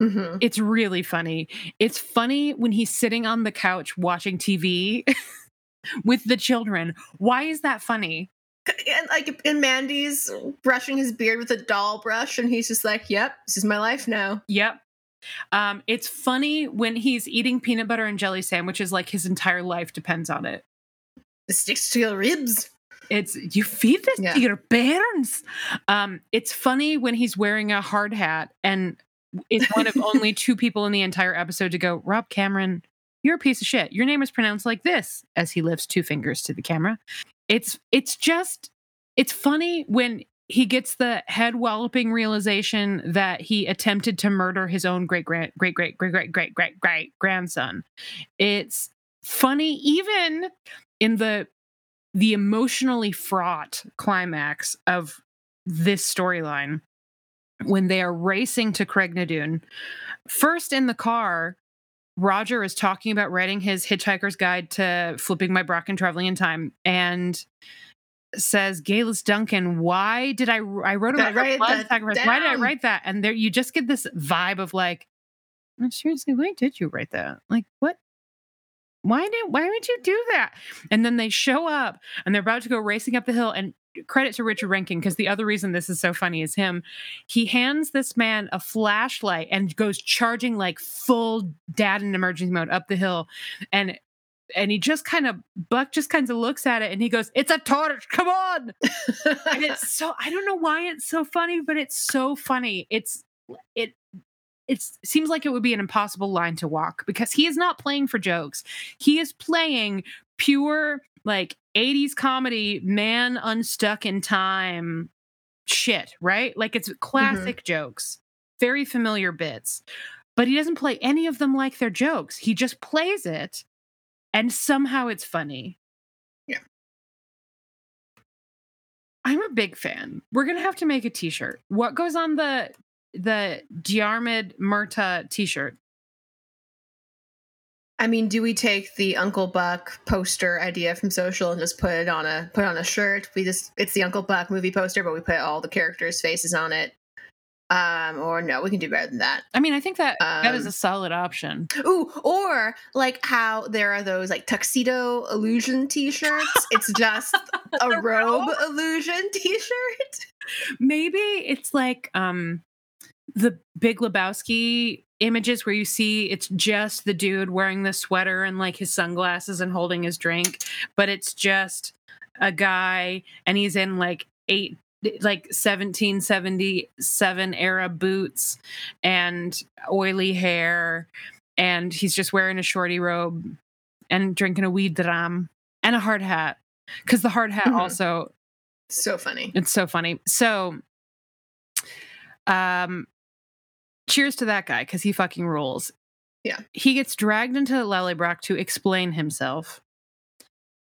hmm It's really funny. It's funny when he's sitting on the couch watching TV with the children. Why is that funny? And like, and Mandy's brushing his beard with a doll brush, and he's just like, "Yep, this is my life now." Yep. Um, it's funny when he's eating peanut butter and jelly sandwiches like his entire life depends on it. It sticks to your ribs. It's you feed this Yeah. to your parents. Um, it's funny when he's wearing a hard hat and is one of only two people in the entire episode to go, Rob Cameron, you're a piece of shit. Your name is pronounced like this, as he lifts two fingers to the camera. It's it's just it's funny when he gets the head walloping realization that he attempted to murder his own great grand great great great great great great great grandson. It's funny even in the the emotionally fraught climax of this storyline when they are racing to Craigh na Dun. First in the car, Roger is talking about writing his Hitchhiker's Guide to Flipping My Brock and Traveling in Time and says, Geillis Duncan, why did I I wrote I about write blood that sacrifice? Why did I write that? And there you just get this vibe of like, "Oh, seriously, why did you write that? Like what? Why did why would you do that? And then they show up and they're about to go racing up the hill and credit to Richard Rankin because the other reason this is so funny is him. He hands this man a flashlight and goes charging like full dad in emergency mode up the hill and and he just kind of Buck just kind of looks at it and he goes, "It's a torch. Come on." and it's so I don't know why it's so funny, but it's so funny. It's it it seems like it would be an impossible line to walk because he is not playing for jokes. He is playing pure like 80s comedy, man unstuck in time shit, right? Like it's mm-hmm. classic jokes, very familiar bits. But he doesn't play any of them like they're jokes. He just plays it and somehow it's funny. Yeah. I'm a big fan. We're gonna have to make a t-shirt. What goes on the the Diarmaid Murtagh t-shirt? I mean, do we take the Uncle Buck poster idea from social and just put it on a put on a shirt? We just it's the Uncle Buck movie poster, but we put all the characters' faces on it. Um, or no, we can do better than that. I mean, I think that that is Um, a solid option. Ooh, or like how there are those like tuxedo illusion t-shirts. It's just a robe robe? illusion t-shirt. Maybe it's like um the Big Lebowski images where you see it's just the dude wearing the sweater and like his sunglasses and holding his drink, but it's just a guy and he's in like eight like 1777 era boots and oily hair and he's just wearing a shorty robe and drinking a weed dram and a hard hat because the hard hat Mhm. also So funny. it's so funny. So, um, cheers to that guy because he fucking rules. Yeah. He gets dragged into Lallybroch to explain himself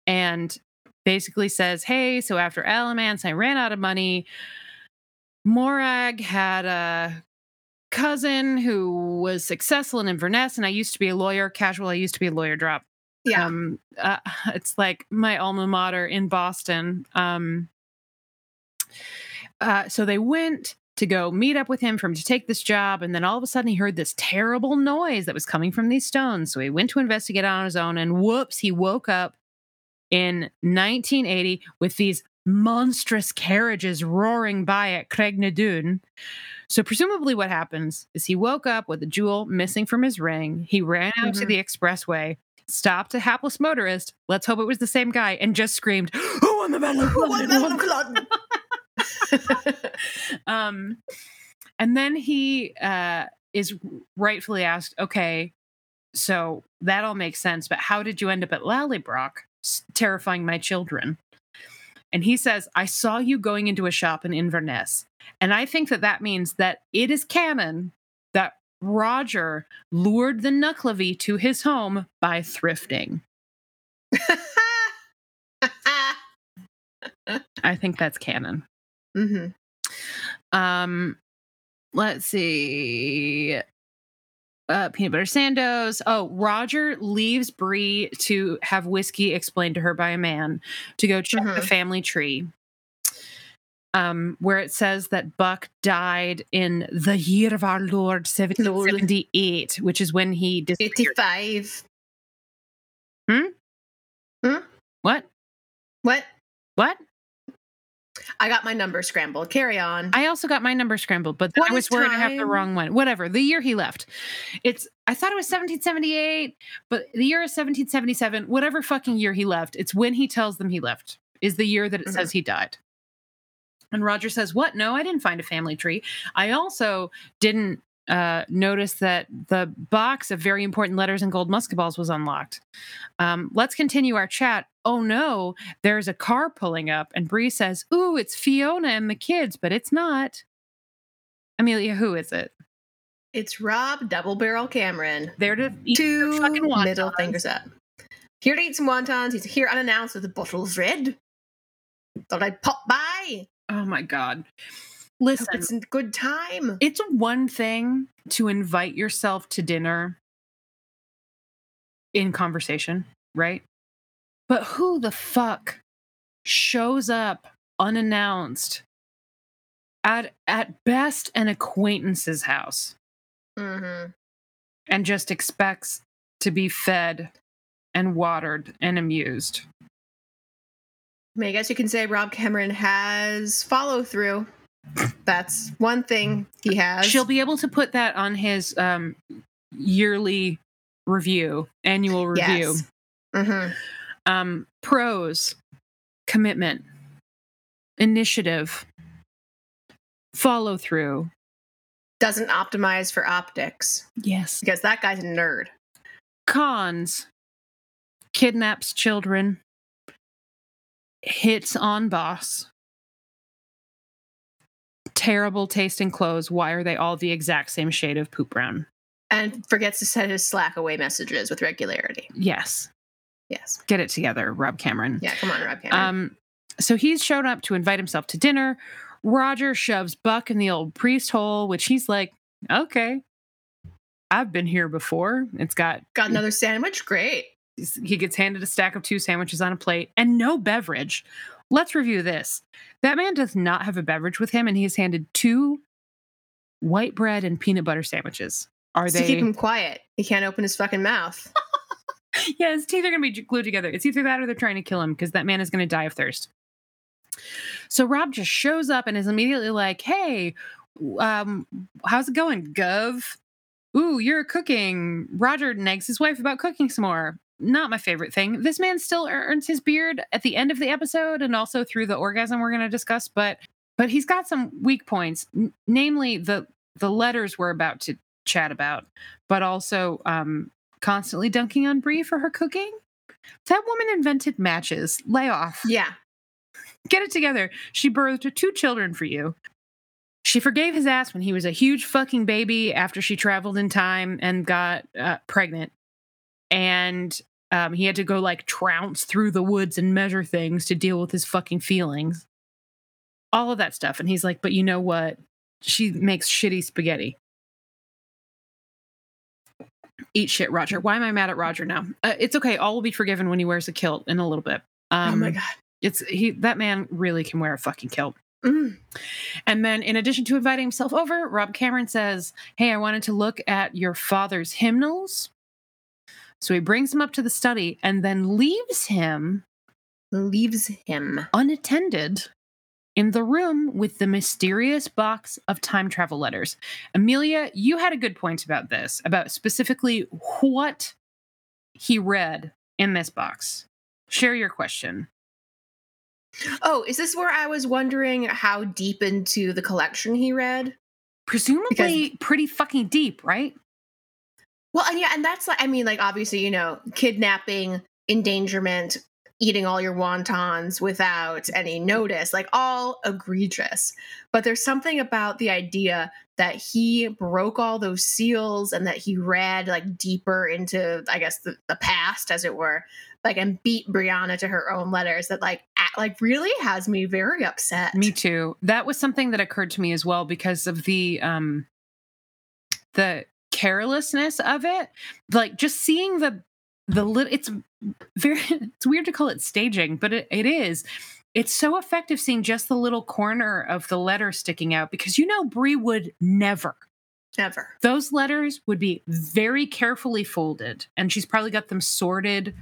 and basically says, Hey, so after Alamance, I ran out of money. Morag had a cousin who was successful in Inverness, and I used to be a lawyer. Casual, I used to be a lawyer drop Yeah. um uh, it's like my alma mater in boston um uh so they went to go meet up with him for him to take this job and then all of a sudden he heard this terrible noise that was coming from these stones so he went to investigate on his own and whoops he woke up in 1980 with these monstrous carriages roaring by at Craigh na Dun. So presumably what happens is he woke up with a jewel missing from his ring. He ran out to Mhm. the expressway, stopped a hapless motorist, let's hope it was the same guy, and just screamed, Who won the battle of Who won the London? Battle of Culloden? um and then he uh is rightfully asked okay so that all makes sense but how did you end up at Lallybroch terrifying my children? And he says i saw you going into a shop in inverness. And i think that that means that it is canon that roger lured the Nuckelavee to his home by thrifting. I think that's canon hmm Um, let's see. Uh, peanut butter sandos. Oh, Roger leaves Bree to have whiskey explained to her by a man to go check the Mhm. family tree. Um, where it says that Buck died in the year of our Lord 1778, which is when he disappeared. 85. What? What? What? I got my number scrambled. Carry on. I also got my number scrambled, but What I was worried I have the wrong one. Whatever. The year he left. It's I thought it was 1778, but the year is 1777. Whatever fucking year he left, it's when he tells them he left. Is the year that it Mhm. says he died. And Roger says, "What? No, I didn't find a family tree. I also didn't uh, notice that the box of very important letters and gold musket balls was unlocked. Um, let's continue our chat. Oh no, there's a car pulling up, and Bree says, "Ooh, it's Fiona and the kids," but it's not. Amelia, who is it? it's Rob Double Barrel Cameron. There to eat Two fucking wontons. middle fingers up. Here to eat some wontons. He's here unannounced with a bottle of red. Thought I'd pop by. Oh my god! Hope Listen, it's a good time. it's one thing to invite yourself to dinner in conversation, right? But who the fuck shows up unannounced at at best an acquaintance's house hmm and just expects to be fed and watered and amused? I mean, I guess you can say Rob Cameron has follow through. That's one thing he has. She'll be able to put that on his um, yearly review, annual review. Yes. hmm um, pros commitment initiative follow through Doesn't optimize for optics yes because that guy's a nerd. cons kidnaps children hits on boss. Terrible tasting clothes. Why are they all the exact same shade of poop brown? And forgets to send his Slack away messages with regularity. Yes. Yes. Get it together, Rob Cameron. Yeah, come on, Rob Cameron. Um, so he's shown up to invite himself to dinner. Roger shoves Buck in the old priest hole, which he's like, okay, I've been here before. It's got, Got another sandwich? Great. he gets handed a stack of two sandwiches on a plate and no beverage. Let's review this. That man does not have a beverage with him, and he is handed two white bread and peanut butter sandwiches. Are they To keep him quiet. He can't open his fucking mouth. yeah, his teeth are going to be glued together. It's either that or they're trying to kill him because that man is going to die of thirst. So Rob just shows up and is immediately like, "Hey, um, how's it going, Gov? Ooh, you're cooking." Roger nags his wife about cooking some more. Not my favorite thing. This man still earns his beard at the end of the episode and also through the orgasm we're going to discuss, but but he's got some weak points, n- namely the the letters we're about to chat about, but also um, constantly dunking on Bree for her cooking. That woman invented matches. Lay off. Yeah. Get it together. She birthed two children for you. She forgave his ass when he was a huge fucking baby after she traveled in time and got uh, pregnant. And um, he had to go like trounce through the woods and measure things to deal with his fucking feelings. All of that stuff. And he's like, but you know what? She makes shitty spaghetti. Eat shit, Roger. Why am I mad at Roger now? Uh, it's okay. All will be forgiven when he wears a kilt in a little bit. Um, oh my god. It's he. That man really can wear a fucking kilt. Mm. And then, in addition to inviting himself over, Rob Cameron says, Hey, I wanted to look at your father's hymnals. So he brings him up to the study and then leaves him Leaves him. unattended in the room with the mysterious box of time travel letters. Amelia, you had a good point about this, about specifically what he read in this box. Share your question. Oh, is this where I was wondering how deep into the collection he read? Presumably pretty fucking deep, right? Well, and yeah, and that's like I mean, like obviously, you know, kidnapping, endangerment, eating all your wontons without any notice, like all egregious. But there's something about the idea that he broke all those seals and that he read like deeper into, I guess, the, the past, as it were, like and beat Brianna to her own letters that like a- like really has me very upset. Me too. That was something that occurred to me as well because of the um the carelessness of it. Like just seeing the the little it's very it's weird to call it staging, but it, it is. It's so effective seeing just the little corner of the letter sticking out because you know Bree would never. Ever. Those letters would be very carefully folded and she's probably got them sorted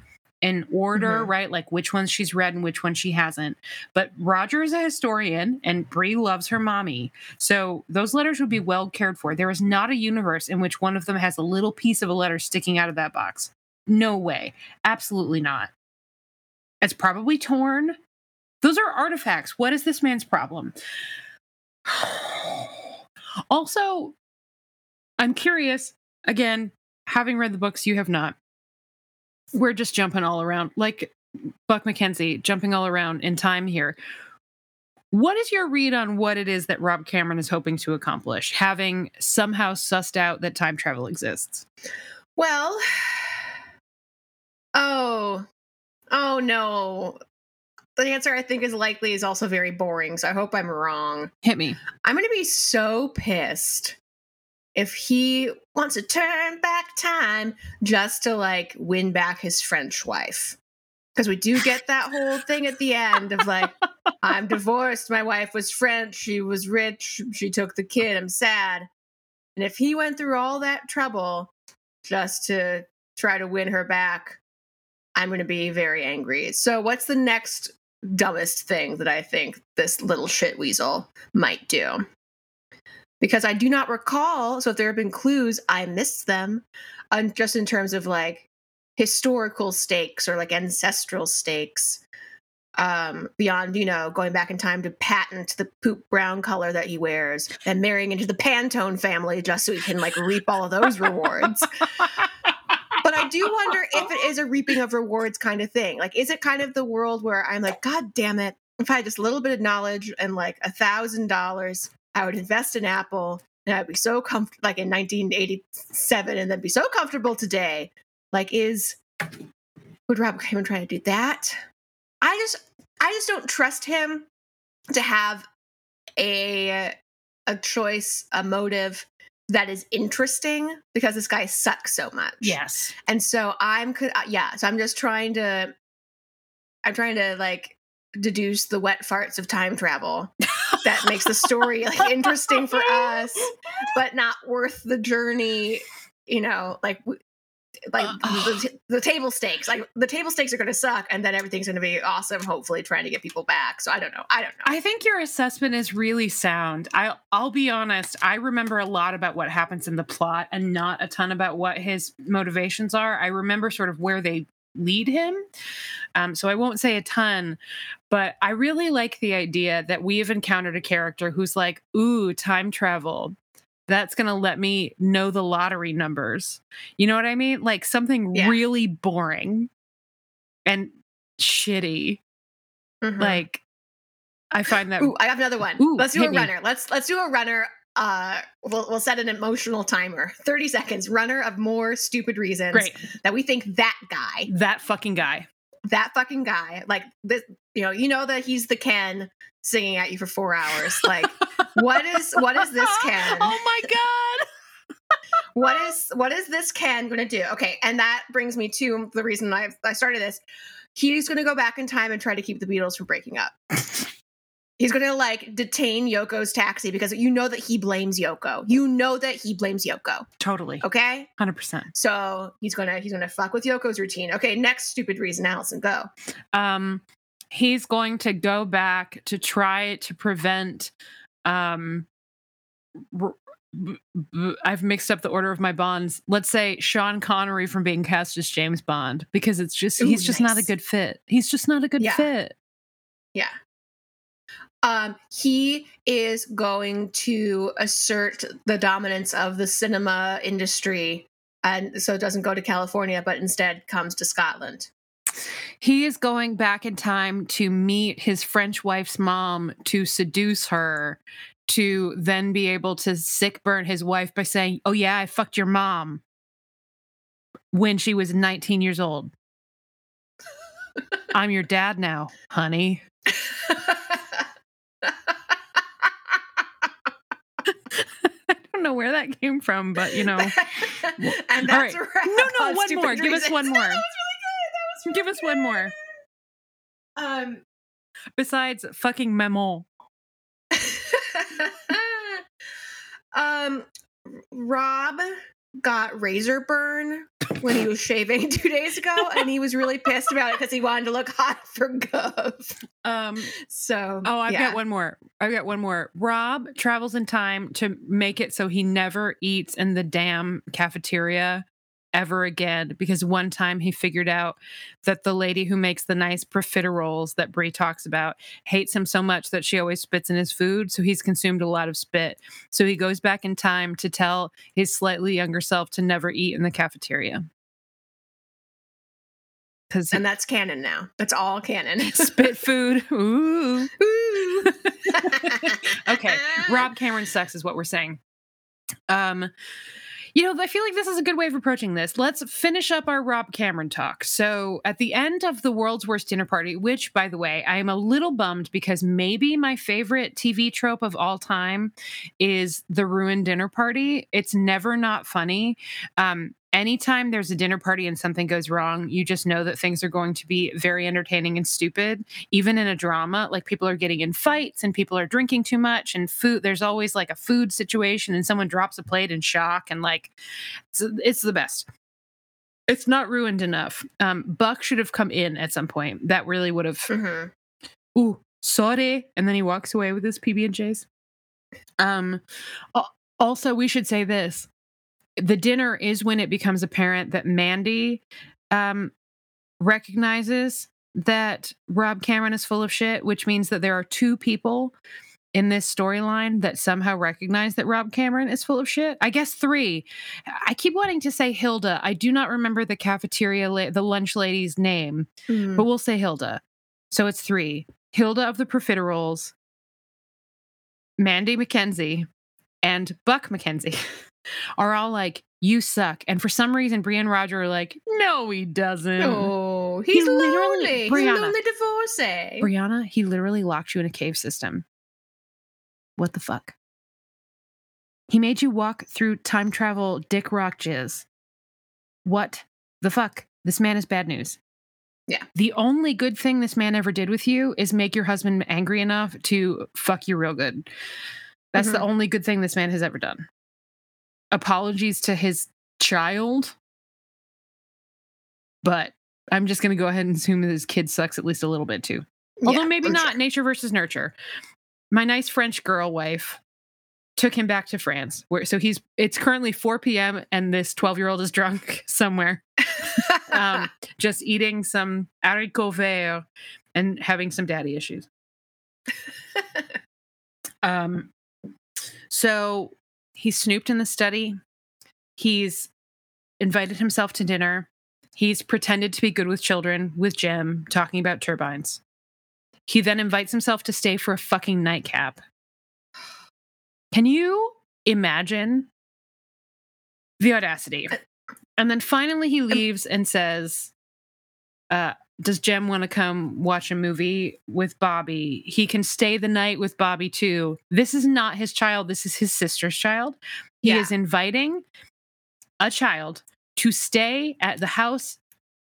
in order, Mhm. right? Like which ones she's read and which ones she hasn't. But Roger is a historian and Bree loves her mommy. So those letters would be well cared for. There is not a universe in which one of them has a little piece of a letter sticking out of that box. No way. Absolutely not. It's probably torn. Those are artifacts. What is this man's problem? also, I'm curious, again, having read the books, you have not. We're just jumping all around, like Buck MacKenzie, jumping all around in time here. What is your read on what it is that Rob Cameron is hoping to accomplish, having somehow sussed out that time travel exists? Well, oh, oh no. The answer I think is likely is also very boring, so I hope I'm wrong. Hit me. I'm going to be so pissed if he wants to turn back time just to like win back his French wife. Because we do get that whole thing at the end of like, I'm divorced. My wife was French. She was rich. She took the kid. I'm sad. And if he went through all that trouble just to try to win her back, I'm going to be very angry. So, what's the next dumbest thing that I think this little shit weasel might do? Because I do not recall. So, if there have been clues, I missed them. Just in terms of like historical stakes or like ancestral stakes um beyond you know going back in time to patent the poop brown color that he wears and marrying into the pantone family just so he can like reap all of those rewards i do wonder if it is a reaping of rewards kind of thing. Like, is it kind of the world where I'm like, God damn it, if I had just a little bit of knowledge and like a thousand dollars, I would invest in Apple and I'd be so comfortable, like in 1987, and then be so comfortable today. Like, is would Rob Cameron try to do that? I just, I just don't trust him to have a a choice, a motive that is interesting because this guy sucks so much. Yes. And so I'm uh, yeah, so I'm just trying to I'm trying to like deduce the wet farts of time travel that makes the story like interesting for us but not worth the journey, you know, like like Uh, the, the table stakes. Like the table stakes are going to suck and then everything's going to be awesome hopefully trying to get people back. So I don't know. I don't know. I think your assessment is really sound. I I'll be honest, I remember a lot about what happens in the plot and not a ton about what his motivations are. I remember sort of where they lead him. Um, so I won't say a ton, but I really like the idea that we have encountered a character who's like, ooh, time travel. That's going to let me know the lottery numbers. You know what I mean? Like something Yeah. really boring and shitty. Mhm. Like, I find that Ooh, I have another one. Ooh, let's do a me. runner. Let's let's do a runner. Uh, we'll we'll set an emotional timer. Thirty seconds. Runner of more stupid reasons great. that we think that guy, That fucking guy. that fucking guy, like this. You know, you know that he's the Ken singing at you for four hours. Like, what is what is this Ken? Oh my god. What is what is this Ken going to do? Okay, and that brings me to the reason I I started this. He's going to go back in time and try to keep the Beatles from breaking up. He's going to like detain Yoko's taxi because you know that he blames Yoko. You know that he blames Yoko. Totally. Okay, 100%. so he's gonna he's gonna fuck with Yoko's routine. Okay, next stupid reason, Allison, go. Um he's going to go back to try to prevent um r- I've mixed up the order of my bonds. Let's say Sean Connery from being cast as James Bond because it's just Ooh, he's just not a good fit. He's just not a good Yeah. fit. Yeah. Um, he is going to assert the dominance of the cinema industry, and so it doesn't go to California, but instead comes to Scotland. He is going back in time to meet his French wife's mom to seduce her to then be able to sick burn his wife by saying, Oh, yeah, I fucked your mom when she was 19 years old. I'm your dad now, honey. I don't know where that came from, but you know. and that's right. wrap No, no, one more. Give us one No, more. that Give us one more. Um, Besides fucking Maman. um, Rob got razor burn when he was shaving two days ago, and he was really pissed about it because he wanted to look hot for Gov. Um, So, Oh, I've yeah. got one more. I've got one more. Rob travels in time to make it so he never eats in the damn cafeteria ever again because one time he figured out that the lady who makes the nice profiteroles that Bree talks about hates him so much that she always spits in his food. So he's consumed a lot of spit. So he goes back in time to tell his slightly younger self to never eat in the cafeteria. And that's canon now. That's all canon. spit food. Ooh. Ooh. okay, Rob Cameron sucks is what we're saying. Um, you know, I feel like this is a good way of approaching this. Let's finish up our Rob Cameron talk. So, at the end of the world's worst dinner party, which, by the way, I am a little bummed because maybe my favorite TV trope of all time is the ruined dinner party. It's never not funny. Um, anytime there's a dinner party and something goes wrong, you just know that things are going to be very entertaining and stupid. Even in a drama, like people are getting in fights and people are drinking too much and food, there's always like a food situation and someone drops a plate in shock and like it's, it's the best. It's not ruined enough. Um, Buck should have come in at some point. That really would have Mhm. ooh, sorry. And then he walks away with his PB and J's. Um, also, we should say this: the dinner is when it becomes apparent that Mandy um, recognizes that Rob Cameron is full of shit, which means that there are two people in this storyline that somehow recognize that Rob Cameron is full of shit? I guess three. I keep wanting to say Hilda. I do not remember the cafeteria, la- the lunch lady's name, Mm. but we'll say Hilda. So it's three. Hilda of the Profiteroles, Mandy MacKenzie, and Buck MacKenzie are all like, you suck. And for some reason, Bree and Roger are like, no, he doesn't. Oh, He he's literally- lonely. He's Brianna. a lonely divorcee. Brianna, he literally locked you in a cave system. What the fuck? He made you walk through time travel dick rock jizz. What the fuck? This man is bad news. Yeah. The only good thing this man ever did with you is make your husband angry enough to fuck you real good. That's the Mhm. only good thing this man has ever done. Apologies to his child. But I'm just going to go ahead and assume that his kid sucks at least a little bit too. Although Yeah, maybe not sure. nature versus nurture. My nice French girl wife took him back to France. Where so he's it's currently 4 p.m. and this 12 year old is drunk somewhere, um, just eating some haricot vert and having some daddy issues. Um, so he snooped in the study. He's invited himself to dinner. He's pretended to be good with children with Jem, talking about turbines. He then invites himself to stay for a fucking nightcap. Can you imagine the audacity? And then finally he leaves and says, uh, does Jem want to come watch a movie with Bobby? He can stay the night with Bobby too. This is not his child. This is his sister's child. He Yeah. is inviting a child to stay at the house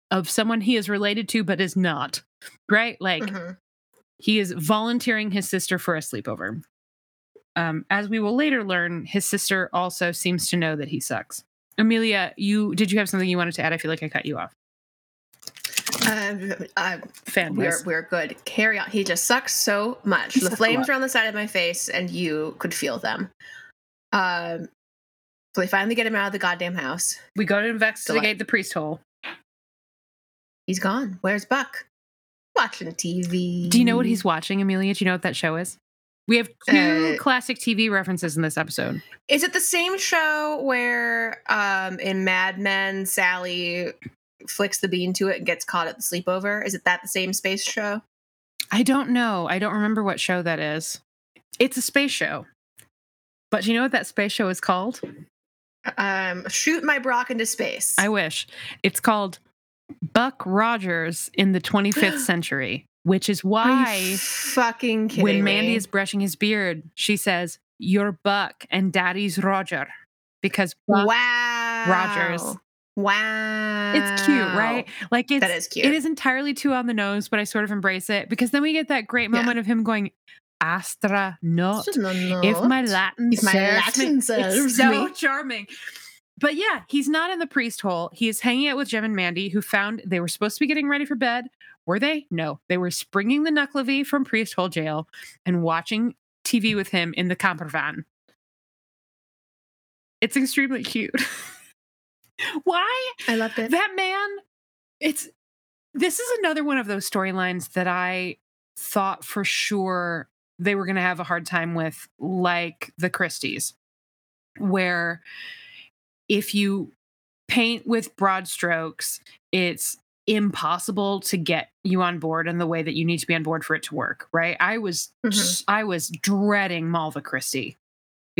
of someone he is related to but is not. Right? Like Mhm. he is volunteering his sister for a sleepover. Um, as we will later learn, his sister also seems to know that he sucks. Amelia, you did you have something you wanted to add? I feel like I cut you off. Um, uh, Fan we're we're good. Carry on. He just sucks so much. He the flames are on the side of my face, and you could feel them. Um, so they finally get him out of the goddamn house. We go to investigate Delight. the priest hole. He's gone. Where's Buck? Watching TV. Do you know what he's watching, Amelia? Do you know what that show is? We have two Uh, classic TV references in this episode. Is it the same show where um in Mad Men Sally flicks the bean to it and gets caught at the sleepover? Is it that the same space show? I don't know. I don't remember what show that is. It's a space show. But do you know what that space show is called? Um shoot my Brock into space. I wish. It's called Buck Rogers in the 25th century, which is why fucking kidding when me? Mandy is brushing his beard, she says, You're Buck and Daddy's Roger. Because Buck wow. Rogers. Wow. It's cute, right? Like it's That is cute. It is entirely too on the nose, but I sort of embrace it because then we get that great Yeah. moment of him going, Astra not. If my Latin If my serves me." Latin serves it's so me. charming. But yeah, he's not in the priest hole. He is hanging out with Jem and Mandy, who found they were supposed to be getting ready for bed. Were they? No, they were springing the Nuckelavee from priest hole jail and watching TV with him in the camper van. It's extremely cute. Why? I loved it. that man it's this is another one of those storylines that i thought for sure they were going to have a hard time with like the christies where if you paint with broad strokes it's impossible to get you on board in the way that you need to be on board for it to work right i was Mhm. i was dreading malva christie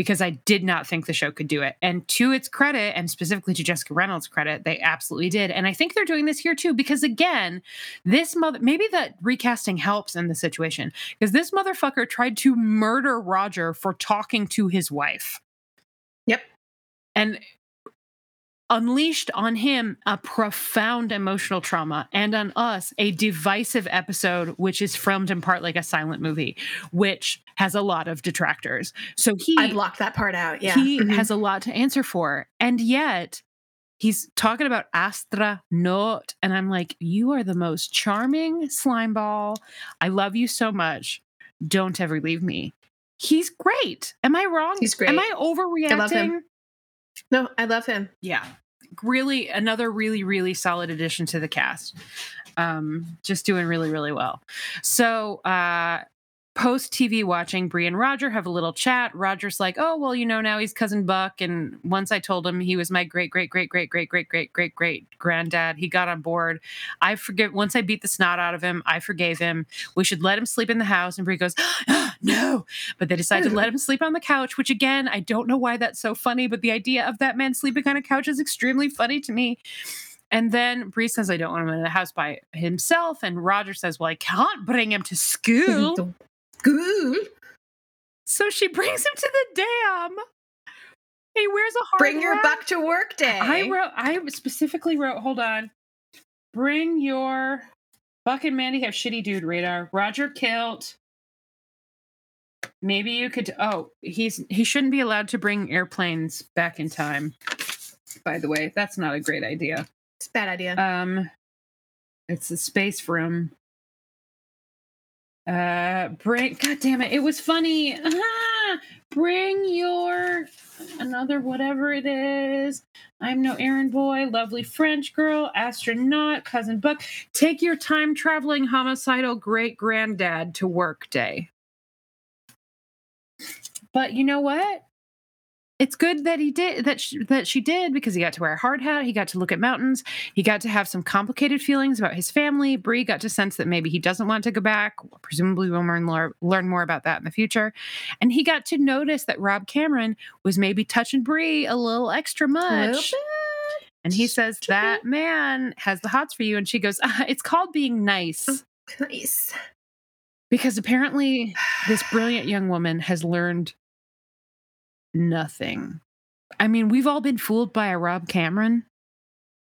because I did not think the show could do it. And to its credit, and specifically to Jessica Reynolds' credit, they absolutely did. And I think they're doing this here too, because again, this mother maybe that recasting helps in the situation because this motherfucker tried to murder Roger for talking to his wife. Yep. And unleashed on him a profound emotional trauma and on us a divisive episode which is filmed in part like a silent movie which has a lot of detractors so he I blocked that part out. Yeah. he Mhm. has a lot to answer for. And yet he's talking about Astra Not. And I'm like, you are the most charming slime ball. I love you so much. Don't ever leave me. He's great. Am I wrong? He's great. Am I overreacting? him. No, I love him. Yeah. Really, another really, really solid addition to the cast. Um, just doing really, really well. So uh post TV watching, Bree and Roger have a little chat. Roger's like, "Oh, well, you know, now he's cousin Buck, and once I told him he was my great, great, great, great, great, great, great, great, great granddad, he got on board. I forgive. Once I beat the snot out of him, I forgave him. We should let him sleep in the house." And Bree goes, "No," but they decide to hmm. let him sleep on the couch. Which again, I don't know why that's so funny, but the idea of that man sleeping on a couch is extremely funny to me. And then Bree says, I don't want him in the house by himself. And Roger says, Well, I can't bring him to school. School. So she brings him to the dam. He wears a hard Bring your buck to work day. I wrote. I specifically wrote. Hold on. Bring your Buck and Mandy have shitty dude radar. Roger Kilt. Maybe you could. Oh, he's he shouldn't be allowed to bring airplanes back in time. By the way, that's not a great idea. It's a bad idea. Um, it's a space room. Uh, bring. God damn it! It was funny. Ah, bring your another whatever it is. I'm no errand boy. Lovely French girl. Astronaut. Cousin Buck. Take your time traveling homicidal great granddad to work day. But you know what? It's good that he did that. She, that she did because he got to wear a hard hat. He got to look at mountains. He got to have some complicated feelings about his family. Bree got to sense that maybe he doesn't want to go back. Presumably, we'll learn more, learn more about that in the future. And he got to notice that Rob Cameron was maybe touching Bree a little extra much. And he says that man has the hots for you. And she goes, "Ah, "It's called being nice." Nice. Because apparently, this brilliant young woman has learned nothing. I mean, we've all been fooled by a Rob Cameron,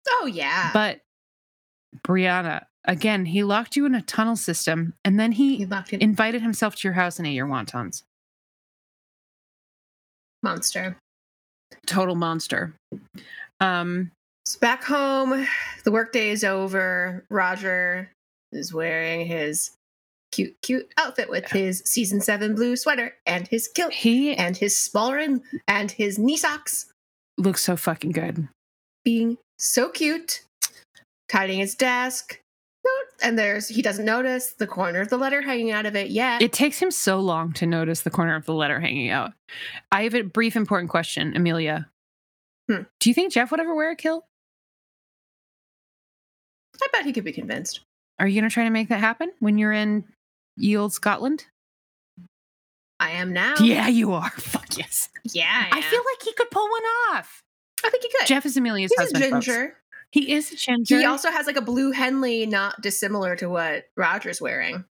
Oh yeah. but Brianna, again, he locked you in a tunnel system and then he he locked in invited himself to your house and ate your wontons. monster. Total monster. Um, So back home, the workday is over. Roger is wearing his cute, cute outfit with his season seven blue sweater and his kilt he and his smallering and his knee socks, looks so fucking good. being so cute, tidying his desk. And there's he doesn't notice the corner of the letter hanging out of it yet. It takes him so long to notice the corner of the letter hanging out. I have a brief, important question, Amelia. Hmm. Do you think Jeff would ever wear a kilt? I bet he could be convinced. Are you going to try to make that happen when you're in ye old Scotland? I am now. Yeah, you are. Fuck yes. yeah. I feel like he could pull one off. I think he could. Jeff is Amelia's He's a husband. folks. ginger. He is a ginger. He also has like a blue Henley, not dissimilar to what Roger's wearing.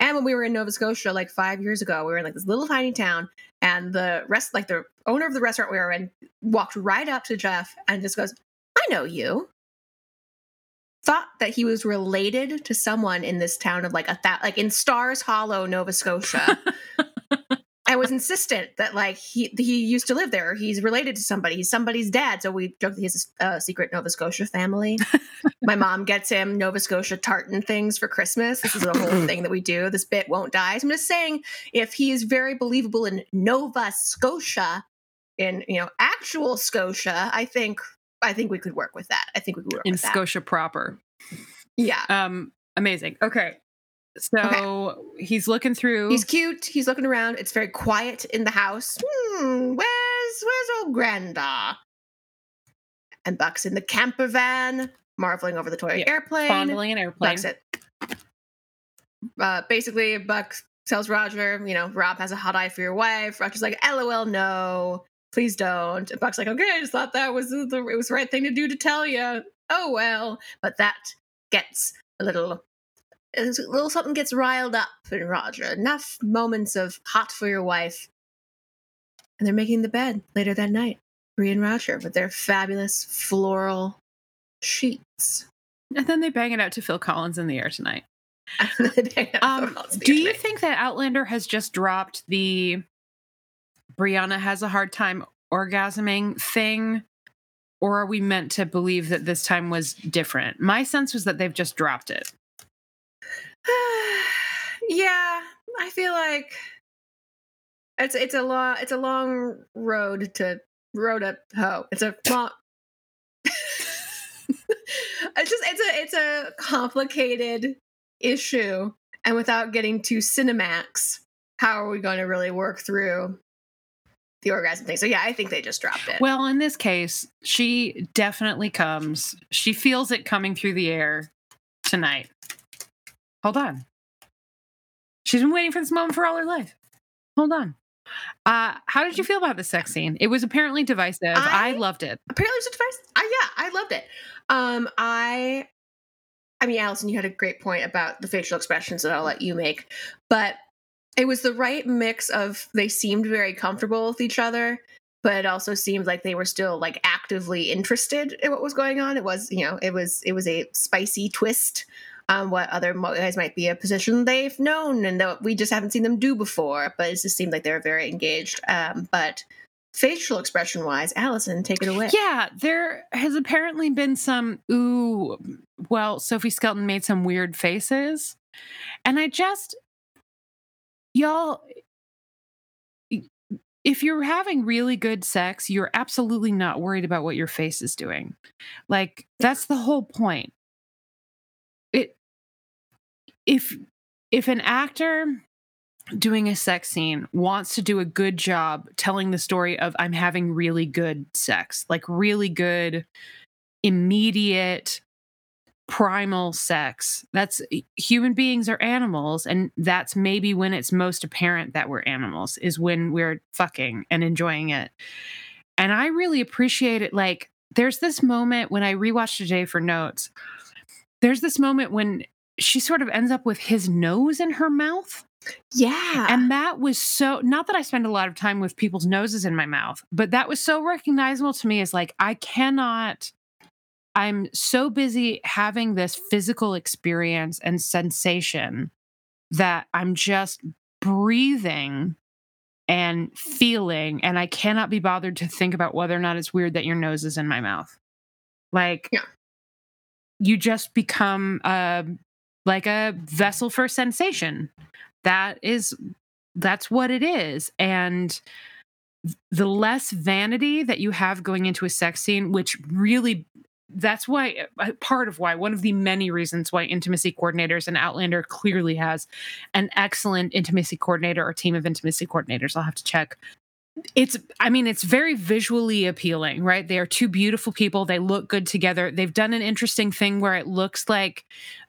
And when we were in Nova Scotia like five years ago, we were in like this little tiny town, and the rest, like the owner of the restaurant we were in, walked right up to Jeff and just goes, "I know you." Thought that he was related to someone in this town of like a that like in Stars Hollow, Nova Scotia. I was insistent that like he he used to live there. He's related to somebody. He's somebody's dad. So we joked that he has a uh, secret Nova Scotia family. My mom gets him Nova Scotia tartan things for Christmas. This is a whole thing that we do. This bit won't die. So I'm just saying, if he is very believable in Nova Scotia, in you know actual Scotia, I think I think we could work with that. I think we could work in with that. In Scotia proper. Yeah, Um, amazing. Okay. So he's looking through. he's cute. He's looking around. It's very quiet in the house. Hmm, where's where's old Granda? And Buck's in the camper van, marveling over the toy Yeah, airplane. fondling an airplane. Buck's it. Uh, basically, Buck tells Roger, you know, Rob has a hot eye for your wife. Roger's like, LOL, no, please don't. And Buck's like, okay, I just thought that was the it was the right thing to do to tell you. Oh well, but that gets a little. A little something gets riled up in Roger. Enough moments of hot for your wife. And they're making the bed later that night. Bree and Roger with their fabulous floral sheets. And then they bang it out to Phil Collins in the air tonight. um, Um, do you think that Outlander has just dropped the Brianna has a hard time orgasming thing? Or are we meant to believe that this time was different? My sense was that they've just dropped it. yeah, I feel like it's it's a long it's a long road to road up hoe. It's a long. it's just it's a it's a complicated issue, and without getting to Cinemax, how are we going to really work through the orgasm thing? So yeah, I think they just dropped it. Well, in this case, she definitely comes. She feels it coming through the air tonight. Hold on. She's been waiting for this moment for all her life. Hold on. Uh, how did you feel about the sex scene? It was apparently divisive. I, I- loved it. apparently it's a device. I yeah, I loved it. Um, I, I mean, Allison, you had a great point about the facial expressions that I'll let you make, but it was the right mix of they seemed very comfortable with each other, but it also seemed like they were still like actively interested in what was going on. It was, you know, it was it was a spicy twist on what other guys might be a position they've known and that we just haven't seen them do before. But it just seemed like they were very engaged. Um, but facial expression wise, Allison, take it away. Yeah, there has apparently been some ooh, well, Sophie Skelton made some weird faces. And I just y'all if you're having really good sex, you're absolutely not worried about what your face is doing. Like that's the whole point. It if if an actor doing a sex scene wants to do a good job telling the story of I'm having really good sex, like really good, immediate, primal sex. That's eh, human beings are animals. And that's maybe when it's most apparent that we're animals, is when we're fucking and enjoying it. And I really appreciate it. Like, there's this moment when I rewatched today for notes. There's this moment when she sort of ends up with his nose in her mouth. Yeah. And that was so not that I spend a lot of time with people's noses in my mouth, but that was so recognizable to me as like I cannot I'm so busy having this physical experience and sensation that I'm just breathing and feeling and I cannot be bothered to think about whether or not it's weird that your nose is in my mouth. Like Yeah. you just become uh like a vessel for sensation that is that's what it is and the less vanity that you have going into a sex scene which really that's why uh, part of why one of the many reasons why intimacy coordinators and outlander clearly has an excellent intimacy coordinator or team of intimacy coordinators i'll have to check it's i mean it's very visually appealing right they are two beautiful people they look good together they've done an interesting thing where it looks like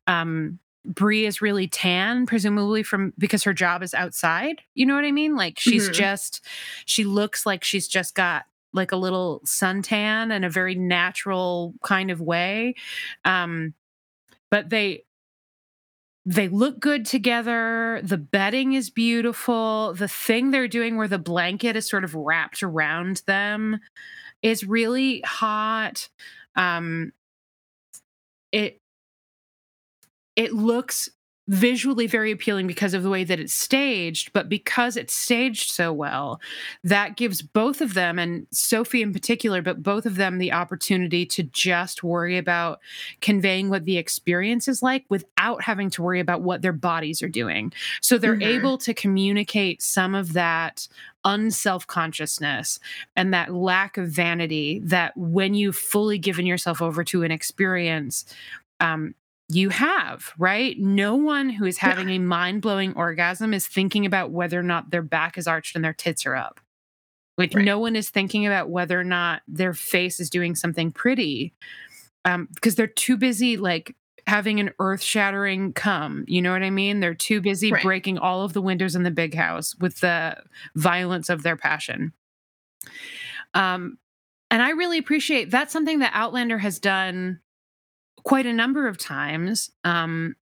um Brie is really tan, presumably from because her job is outside. You know what I mean? Like she's Mhm. just, she looks like she's just got like a little suntan in a very natural kind of way. Um, but they, they look good together. The bedding is beautiful. The thing they're doing where the blanket is sort of wrapped around them is really hot. Um, it it looks visually very appealing because of the way that it's staged, but because it's staged so well, that gives both of them, and Sophie in particular, but both of them the opportunity to just worry about conveying what the experience is like without having to worry about what their bodies are doing. So they're Mhm. able to communicate some of that unself consciousness and that lack of vanity that when you've fully given yourself over to an experience, um, you have, right? No one who is having a mind blowing orgasm is thinking about whether or not their back is arched and their tits are up. Like, Right. no one is thinking about whether or not their face is doing something pretty um, because they're too busy, like, having an earth shattering come. You know what I mean? They're too busy Right. breaking all of the windows in the big house with the violence of their passion. Um, and I really appreciate that's something that Outlander has done quite a number of times. Um,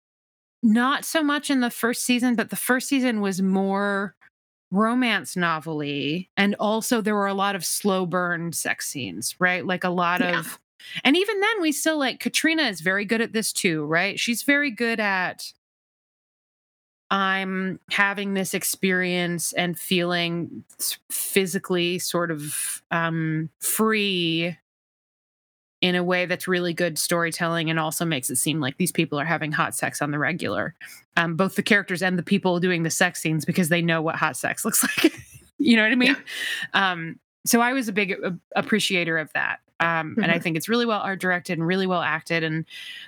not so much in the first season, but the first season was more romance novelty, and also there were a lot of slow burn sex scenes, right? Like a lot Yeah. of, and even then, we still like Caitríona is very good at this too, right? She's very good at. I'm having this experience and feeling physically sort of um, free in a way that's really good storytelling and also makes it seem like these people are having hot sex on the regular. Um, both the characters and the people doing the sex scenes because they know what hot sex looks like. you know what I mean? Um, so I was a big a- appreciator of that. Um, and I Mhm. think it's really well art directed and really well acted. And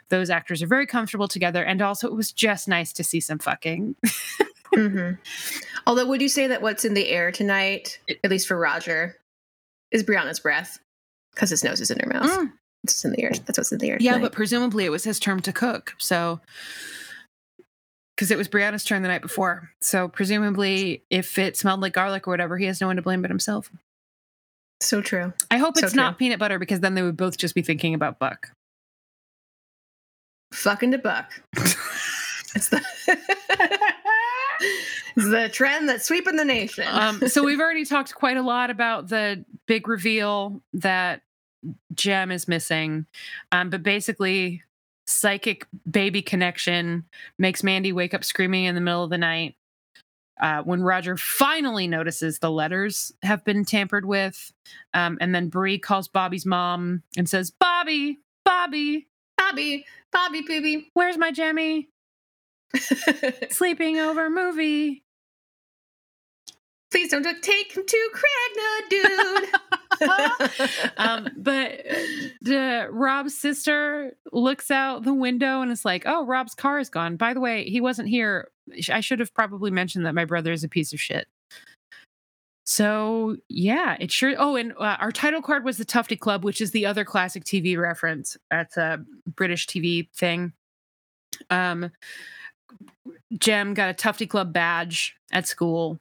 those actors are very comfortable together. And also, it was just nice to see some fucking. hmm Although, would you say that what's in the air tonight, at least for Roger, is Brianna's breath? Because his nose is in her mouth. Mm. It's in the air. That's what's in the air. Yeah, tonight. but presumably it was his turn to cook. So, because it was Brianna's turn the night before. So, presumably, if it smelled like garlic or whatever, he has no one to blame but himself. so true. I hope So it's not peanut butter because then they would both just be thinking about Buck. Fucking to buck. It's the it's the trend that's sweeping the nation. um, so, we've already talked quite a lot about the big reveal that Jem is missing. Um, but basically, psychic baby connection makes Mandy wake up screaming in the middle of the night. Uh, when Roger finally notices the letters have been tampered with, um, and then Bree calls Bobby's mom and says, "Bobby, Bobby, Bobby, Bobby, Booby. where's my Jemmy? Sleeping over movie." Please don't take him to Craigh na Dun. um, but uh, the Rob's sister looks out the window and is like, "Oh, Rob's car is gone. By the way, he wasn't here. I should have probably mentioned that my brother is a piece of shit." So yeah, it sure. Oh, and uh, our title card was the Tufty Club, which is the other classic TV reference. That's a British TV thing. Um, Jem got a Tufty Club badge at school,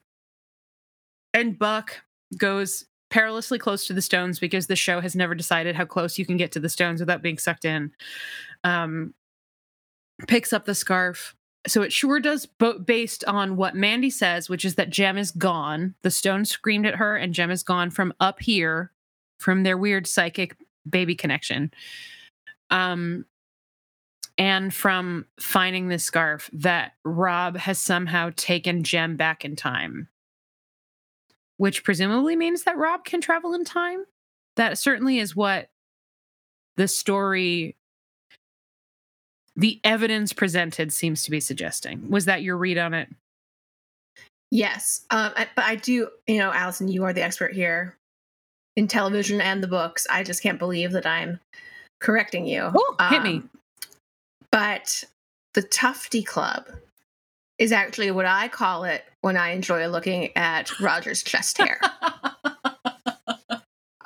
and Buck goes perilously close to the stones because the show has never decided how close you can get to the stones without being sucked in. Um, picks up the scarf. So it sure does, bo- based on what Mandy says, which is that Jem is gone. The stone screamed at her, and Jem is gone from up here, from their weird psychic baby connection. Um, and from finding this scarf, that Rob has somehow taken Jem back in time which presumably means that Rob can travel in time. That certainly is what the story, the evidence presented seems to be suggesting. Was that your read on it? yes, um, I, but I do. You know, Allison, you are the expert here in television and the books. I just can't believe that I'm correcting you. Oh, hit me. Um, But the Tufty Club is actually what I call it when I enjoy looking at Roger's chest hair.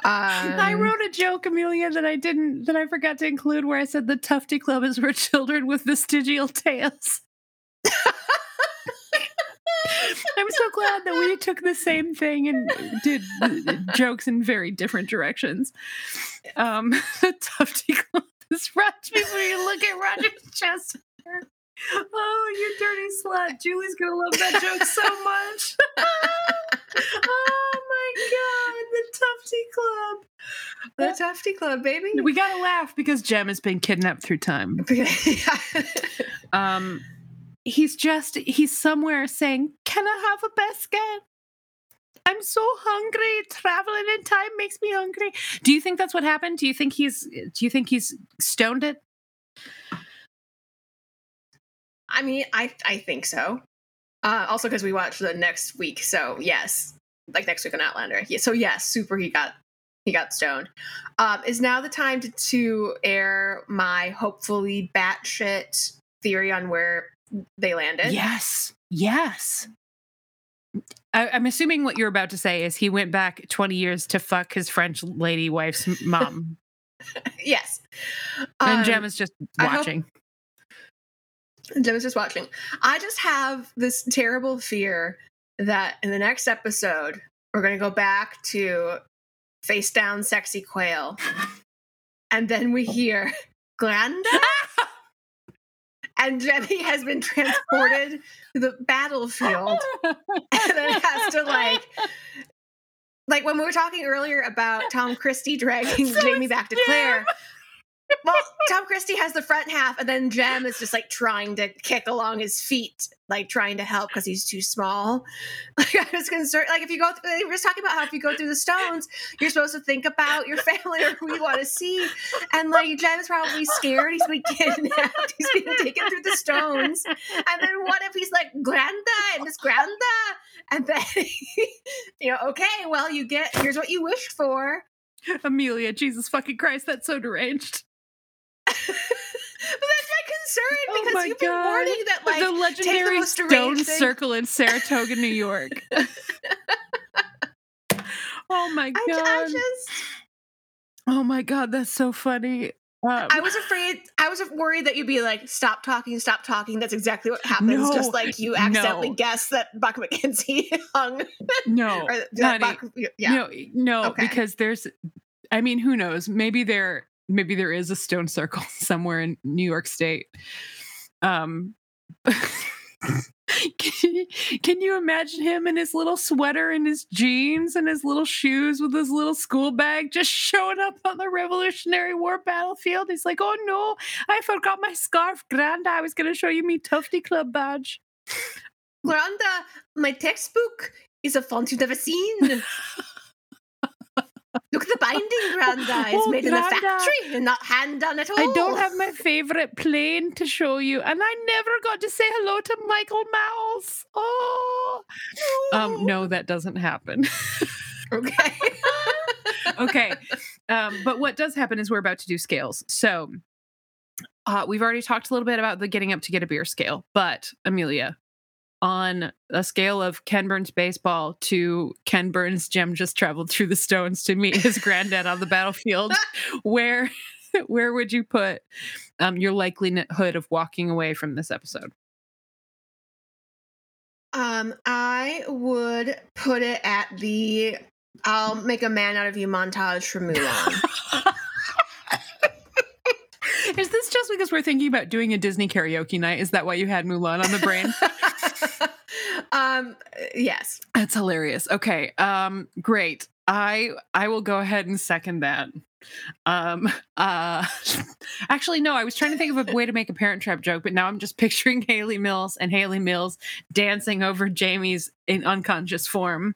I Um, wrote a joke, Amelia, that I didn't, that I forgot to include, where I said the Tufty Club is for children with vestigial tails. I'm so glad that we took the same thing and did uh, jokes in very different directions. Um, the Tufty Club is when you look at Roger's chest. hair. Oh, you dirty slut. Julie's gonna love that joke so much. oh my god, the Tufty Club. the Tufty Club, baby. We gotta laugh because Jem has been kidnapped through time. Um, he's just he's somewhere saying, "Can I have a biscuit? I'm so hungry. Traveling in time makes me hungry." Do you think that's what happened? Do you think he's do you think he's stoned it? I mean, I I think so. Uh, also, because we watch the next week, so yes, like next week on Outlander. Yeah, so yes, super. He got he got stoned. Um, is now the time to, to air my hopefully batshit theory on where they landed? Yes. Yes. I, I'm assuming what you're about to say is he went back 20 years to fuck his French lady wife's mom. Yes. and Um, Jem is just watching. Jem is just watching. I just have this terrible fear that in the next episode we're going to go back to face down sexy quail, and then we oh. hear Glenda, and Jemmy has been transported to the battlefield, and then has to like. Like when we were talking earlier about Tom Christie dragging So Jamie back to. Claire, well, Tom Christie has the front half, and then Jem is just like trying to kick along his feet, like trying to help because he's too small. Like I was concerned, like if you go, th- we were just talking about how if you go through the stones, you're supposed to think about your family or who you want to see, and like Jem is probably scared. He's been kidnapped. He's being taken through the stones, and then what if he's like Glenda and Miss Glenda, and then you know, okay, well you get here's what you wished for. Amelia, Jesus fucking Christ, that's so deranged. But that's my absurd Oh because my you've been God. warning that like the legendary most Stone Circle in Saratoga, New York. oh my god! I just oh my god, that's so funny. Um, I was afraid I was worried that you'd be like, stop talking, stop talking. That's exactly what happens. No, just like you accidentally no. guessed that Buck MacKenzie hung no, or Buck, yeah. no, no, Okay. because there's. I mean, who knows? Maybe there, maybe there is a Stone Circle somewhere in New York State. Um. Can you, imagine him in his little sweater and his jeans and his little shoes with his little school bag just showing up on the Revolutionary War battlefield? He's like, oh no, I forgot my scarf. Granda, I was going to show you me Tufty Club badge. Granda, my textbook is a font you've never seen. Look at the binding, Granda. It's Oh, made in a factory and not hand done at all. I don't have my favorite plane to show you, and I never got to say hello to Michael Mouse. Oh, um, no, that doesn't happen. Okay. okay. Um, but what does happen is we're about to do scales. So uh, we've already talked a little bit about the getting up to get a beer scale, but Amelia, on a scale of Ken Burns baseball to Ken Burns Jem just traveled through the stones to meet his granddad on the battlefield, where where would you put um, your likelihood of walking away from this episode? Um, I would put it at the I'll make a man out of you montage from Mulan. Is this just because we're thinking about doing a Disney karaoke night? Is that why you had Mulan on the brain? um, yes. That's hilarious. Okay. Um great. I I will go ahead and second that. Um uh actually no, I was trying to think of a way to make a parent trap joke, but now I'm just picturing Hayley Mills and Hayley Mills dancing over Jamie's in unconscious form.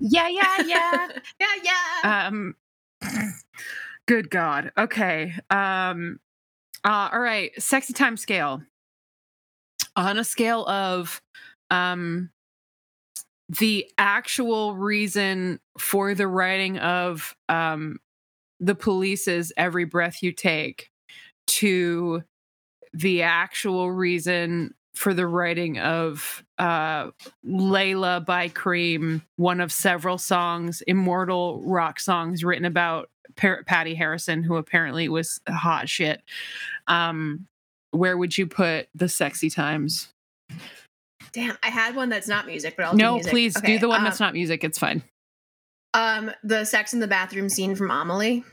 Yeah, yeah, yeah. Yeah, yeah. um good god. Okay. Um uh all right, sexy time scale. On a scale of um the actual reason for the writing of um the police's every breath you take to the actual reason for the writing of uh Layla by Cream, one of several songs, immortal rock songs written about Par- Patty Harrison, who apparently was hot shit. Um, where would you put the sexy times? Damn, I had one that's not music, but I'll do No, music. please Okay, do the one um, that's not music. It's fine. Um, the sex in the bathroom scene from Amelie,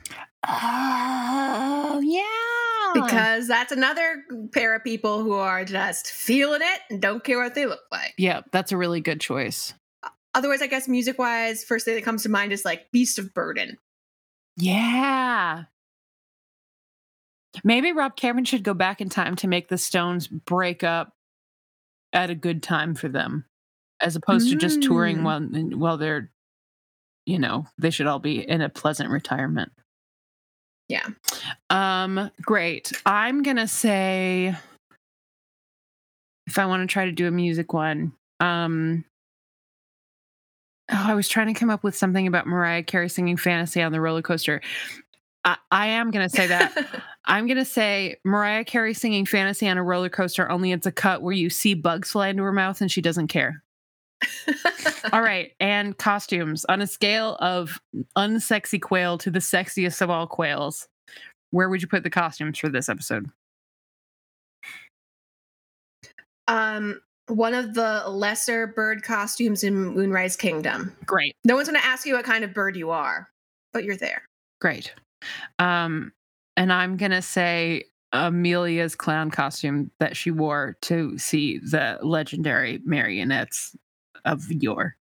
Oh yeah, because that's another pair of people who are just feeling it and don't care what they look like. yeah, that's a really good choice. Otherwise, I guess music wise, first thing that comes to mind is like Beast of Burden. Yeah. Maybe Rob Cameron should go back in time to make the Stones break up at a good time for them, as opposed to just touring Mm. while while they're, you know, they should all be in a pleasant retirement. Yeah. Um. Great. I'm gonna say, if I want to try to do a music one, um. Oh, I was trying to come up with something about Mariah Carey singing "Fantasy" on the roller coaster. I, I am gonna say that. I'm gonna say Mariah Carey singing "Fantasy" on a roller coaster. Only it's a cut where you see bugs fly into her mouth and she doesn't care. All right, and costumes on a scale of unsexy quail to the sexiest of all quails. Where would you put the costumes for this episode? um, one of the lesser bird costumes in Moonrise Kingdom. Great, No one's going to ask you what kind of bird you are, but you're there. great. Um, and I'm gonna say Amelia's clown costume that she wore to see the legendary marionettes of yore.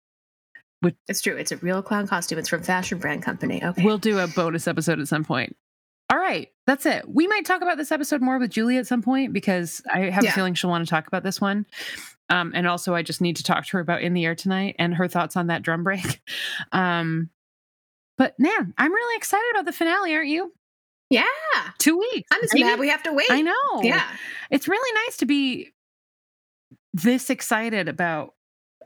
It's true. It's a real clown costume. It's from Fashion Brand Company. Okay. We'll do a bonus episode at some point. All right, that's it. We might talk about this episode more with Julie at some point because I have Yeah. a feeling she'll want to talk about this one. Um, and also, I just need to talk to her about In the Air Tonight and her thoughts on that drum break. Um, but man, I'm really excited about the finale, aren't you? yeah. Two weeks. I'm just mad we have to wait. I know. Yeah. It's really nice to be this excited about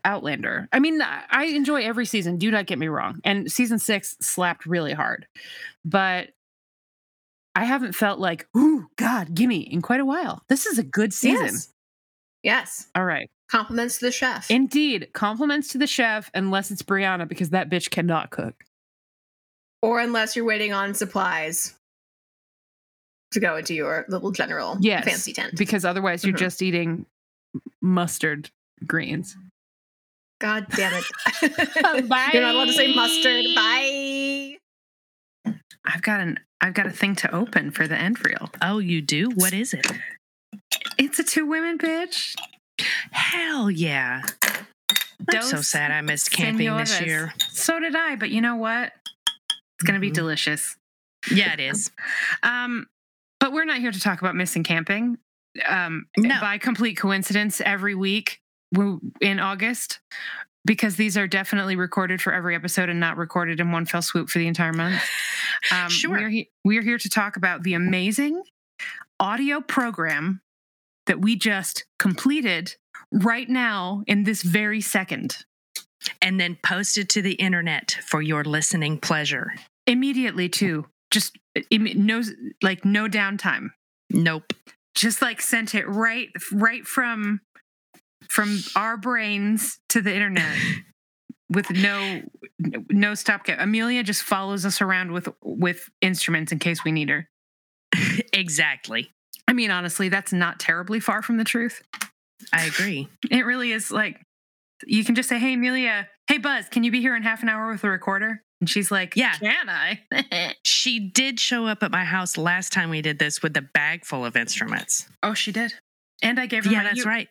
Outlander. I mean, I I enjoy every season, do not get me wrong. And season six slapped really hard. But I haven't felt like, ooh, God, gimme in quite a while. This is a good season. Yes. Yes. All right. Compliments to the chef. Indeed. Compliments to the chef, unless it's Brianna, because that bitch cannot cook. or unless you're waiting on supplies to go into your little general Yes. fancy tent. Because otherwise you're Mhm. just eating mustard greens. God damn it. Bye. You're not allowed to say mustard. Bye. I've got an I've got a thing to open for the end reel. Oh, you do? What is it? It's a two women bitch. Hell yeah. I'm so sad I missed camping this year. So did I, but you know what? It's gonna be Mhm. delicious. Yeah, it is. Um, but we're not here to talk about missing camping. Um, No. by complete coincidence, every week in August, because these are definitely recorded for every episode and not recorded in one fell swoop for the entire month. Um, Sure. We're, he- we're here to talk about the amazing audio program that we just completed right now in this very second. And then posted to the internet for your listening pleasure. Immediately, too. Just uh, imme- no, like no downtime. Nope. just like sent it right right from from our brains to the internet with no no stopgap. Amelia just follows us around with with instruments in case we need her. exactly. I mean, honestly, that's not terribly far from the truth. I agree. It really is like you can just say, "Hey, Amelia, hey Buzz, can you be here in half an hour with a recorder?" And she's like, Yeah. can I?" She did show up at my house last time we did this with a bag full of instruments. oh, she did. And I gave her Yeah, my that's uke. right.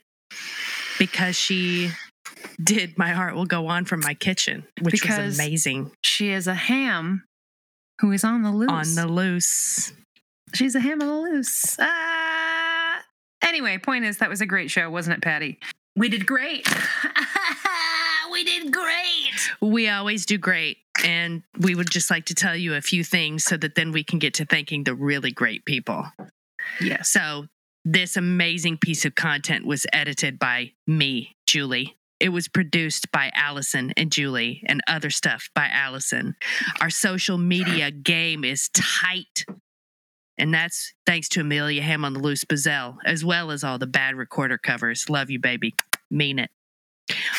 Because she did My Heart Will Go On from my kitchen, which Because was amazing. She is a ham who is on the loose. On the loose. She's a ham on the loose. Uh, anyway, point is, that was a great show, wasn't it, Patty? We did great. we did great. We always do great. And we would just like to tell you a few things so that then we can get to thanking the really great people. Yes. So, this amazing piece of content was edited by me, Julie. It was produced by Allison and Julie, and other stuff by Allison. Our social media game is tight. And that's thanks to Amelia Ham on the Loose Bazell, as well as all the bad recorder covers. Love you, baby. Mean it.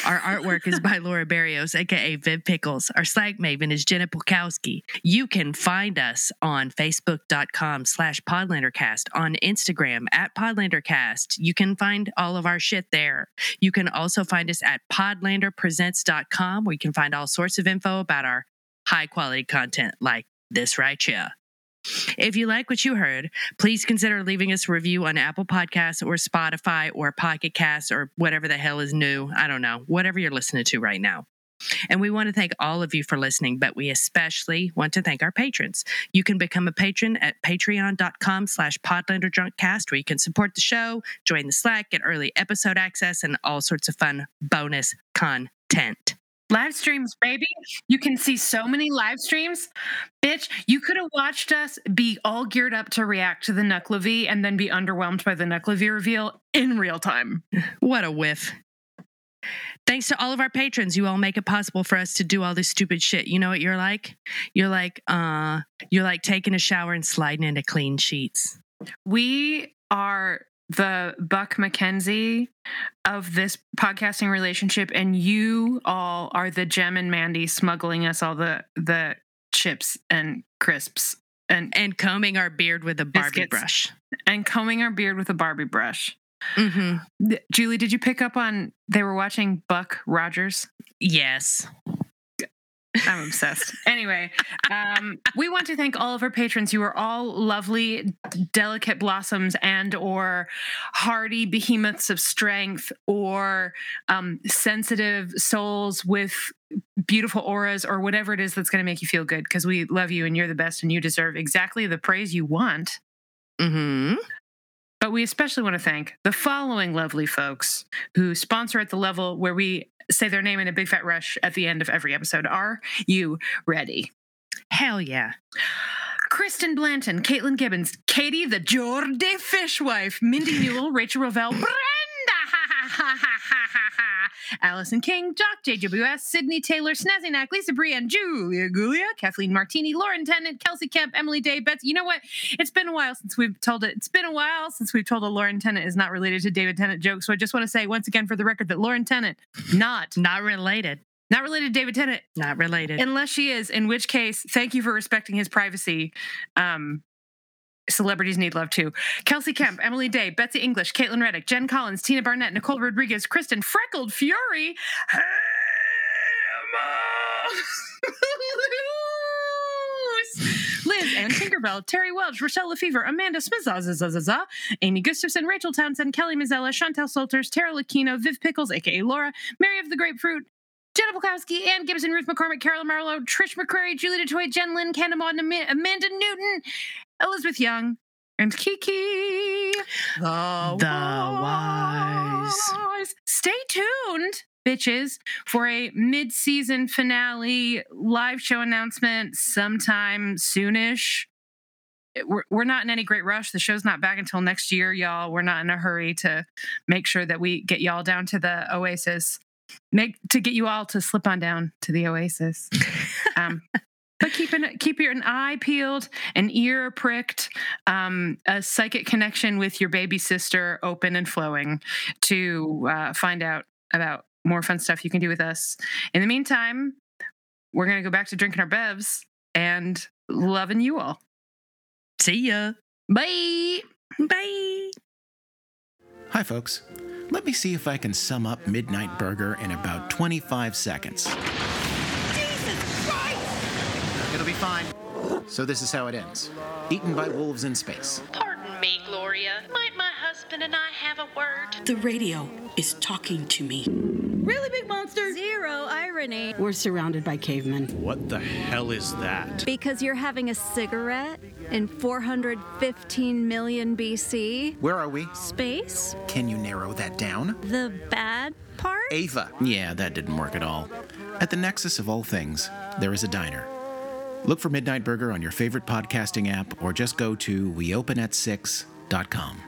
Our artwork is by Laura Barrios, aka Viv Pickles. Our Slack maven is Jenna Pulkowski. You can find us on Facebook.com slash Podlandercast, on Instagram at Podlandercast. You can find all of our shit there. You can also find us at podlanderpresents.com, where you can find all sorts of info about our high quality content like this right here. If you like what you heard, please consider leaving us a review on Apple Podcasts or Spotify or Pocket Casts or whatever the hell is new. I don't know, whatever you're listening to right now. And we want to thank all of you for listening, but we especially want to thank our patrons. You can become a patron at patreon.com slash podlanderdrunkcast, where you can support the show, join the Slack, get early episode access, and all sorts of fun bonus content. Live streams, baby. You can see so many live streams. Bitch, you could have watched us be all geared up to react to the Nuckelavee and then be underwhelmed by the Nuckelavee reveal in real time. What a whiff. Thanks to all of our patrons, you all make it possible for us to do all this stupid shit. You know what you're like? You're like, uh, you're like taking a shower and sliding into clean sheets. We are the Buck MacKenzie of this podcasting relationship, and you all are the Jem and Mandy smuggling us all the the chips and crisps and And combing our beard with a Barbie brush. and combing our beard with a Barbie brush. hmm Julie, did you pick up on they were watching Buck Rogers? Yes. I'm obsessed. anyway, um, we want to thank all of our patrons. You are all lovely, delicate blossoms and or hardy behemoths of strength or um, sensitive souls with beautiful auras or whatever it is that's going to make you feel good because we love you and you're the best and you deserve exactly the praise you want. hmm But we especially want to thank the following lovely folks who sponsor at the level where we say their name in a big fat rush at the end of every episode. Are you ready? Hell yeah. Kristen Blanton, Caitlin Gibbons, Katie the Jordi Fishwife, Mindy Newell, Rachel Ravel, Brenda, Allison King, Jock, JWS, Sydney Taylor, Snazzy Knack, Lisa Brienne, Julia Gulia, Kathleen Martini, Lauren Tennant, Kelsey Kemp, Emily Day, Betsy. You know what? It's been a while since we've told it. It's been a while since we've told a Lauren Tennant is not related to David Tennant joke. So I just want to say once again for the record that Lauren Tennant, not, Not related. not related to David Tennant, Not related. unless she is, in which case, thank you for respecting his privacy. Um, celebrities need love too. Kelsey Kemp, Emily Day, Betsy English, Caitlin Reddick, Jen Collins, Tina Barnett, Nicole Rodriguez, Kristen Freckled Fury, Liz and Tinkerbell, Terry Welch, Rochelle Lefevre, Amanda Smith, Amy Gustafson, Rachel Townsend, Kelly Mazzella, Chantel Salters, Tara Lucchino, Viv Pickles, aka Laura, Mary of the Grapefruit, Jenna Bukowski, Ann Gibson, Ruth McCormick, Carol Marlowe, Trish McCrary, Julie DeToy, Jen Lynn, Cannamon, Ama- Amanda Newton, Elizabeth Young, and Kiki. The, The Wise. Wise. Stay tuned, bitches, for a mid-season finale live show announcement sometime soonish. We're, we're not in any great rush. The show's not back until next year, y'all. We're not in a hurry to make sure that we get y'all down to the Oasis. Make to get you all to slip on down to the Oasis. Um, but keep an keep your an eye peeled, an ear pricked, um, a psychic connection with your baby sister open and flowing to uh, find out about more fun stuff you can do with us. In the meantime, we're gonna go back to drinking our bevs and loving you all. See ya. Bye. Bye. Hi, folks. Let me see if I can sum up Midnight Burger in about 25 seconds. It'll be fine. So, this is how it ends Eaten by wolves in space. Pardon me, Gloria. Might my husband and I have a word? The radio is talking to me. Really big monster. Zero irony. We're surrounded by cavemen. What the hell is that? Because you're having a cigarette in 415 million BC. Where are we? Space? Can you narrow that down? The bad part? Ava. Yeah, that didn't work at all. At the nexus of all things, there is a diner. Look for Midnight Burger on your favorite podcasting app or just go to weopenat6.com.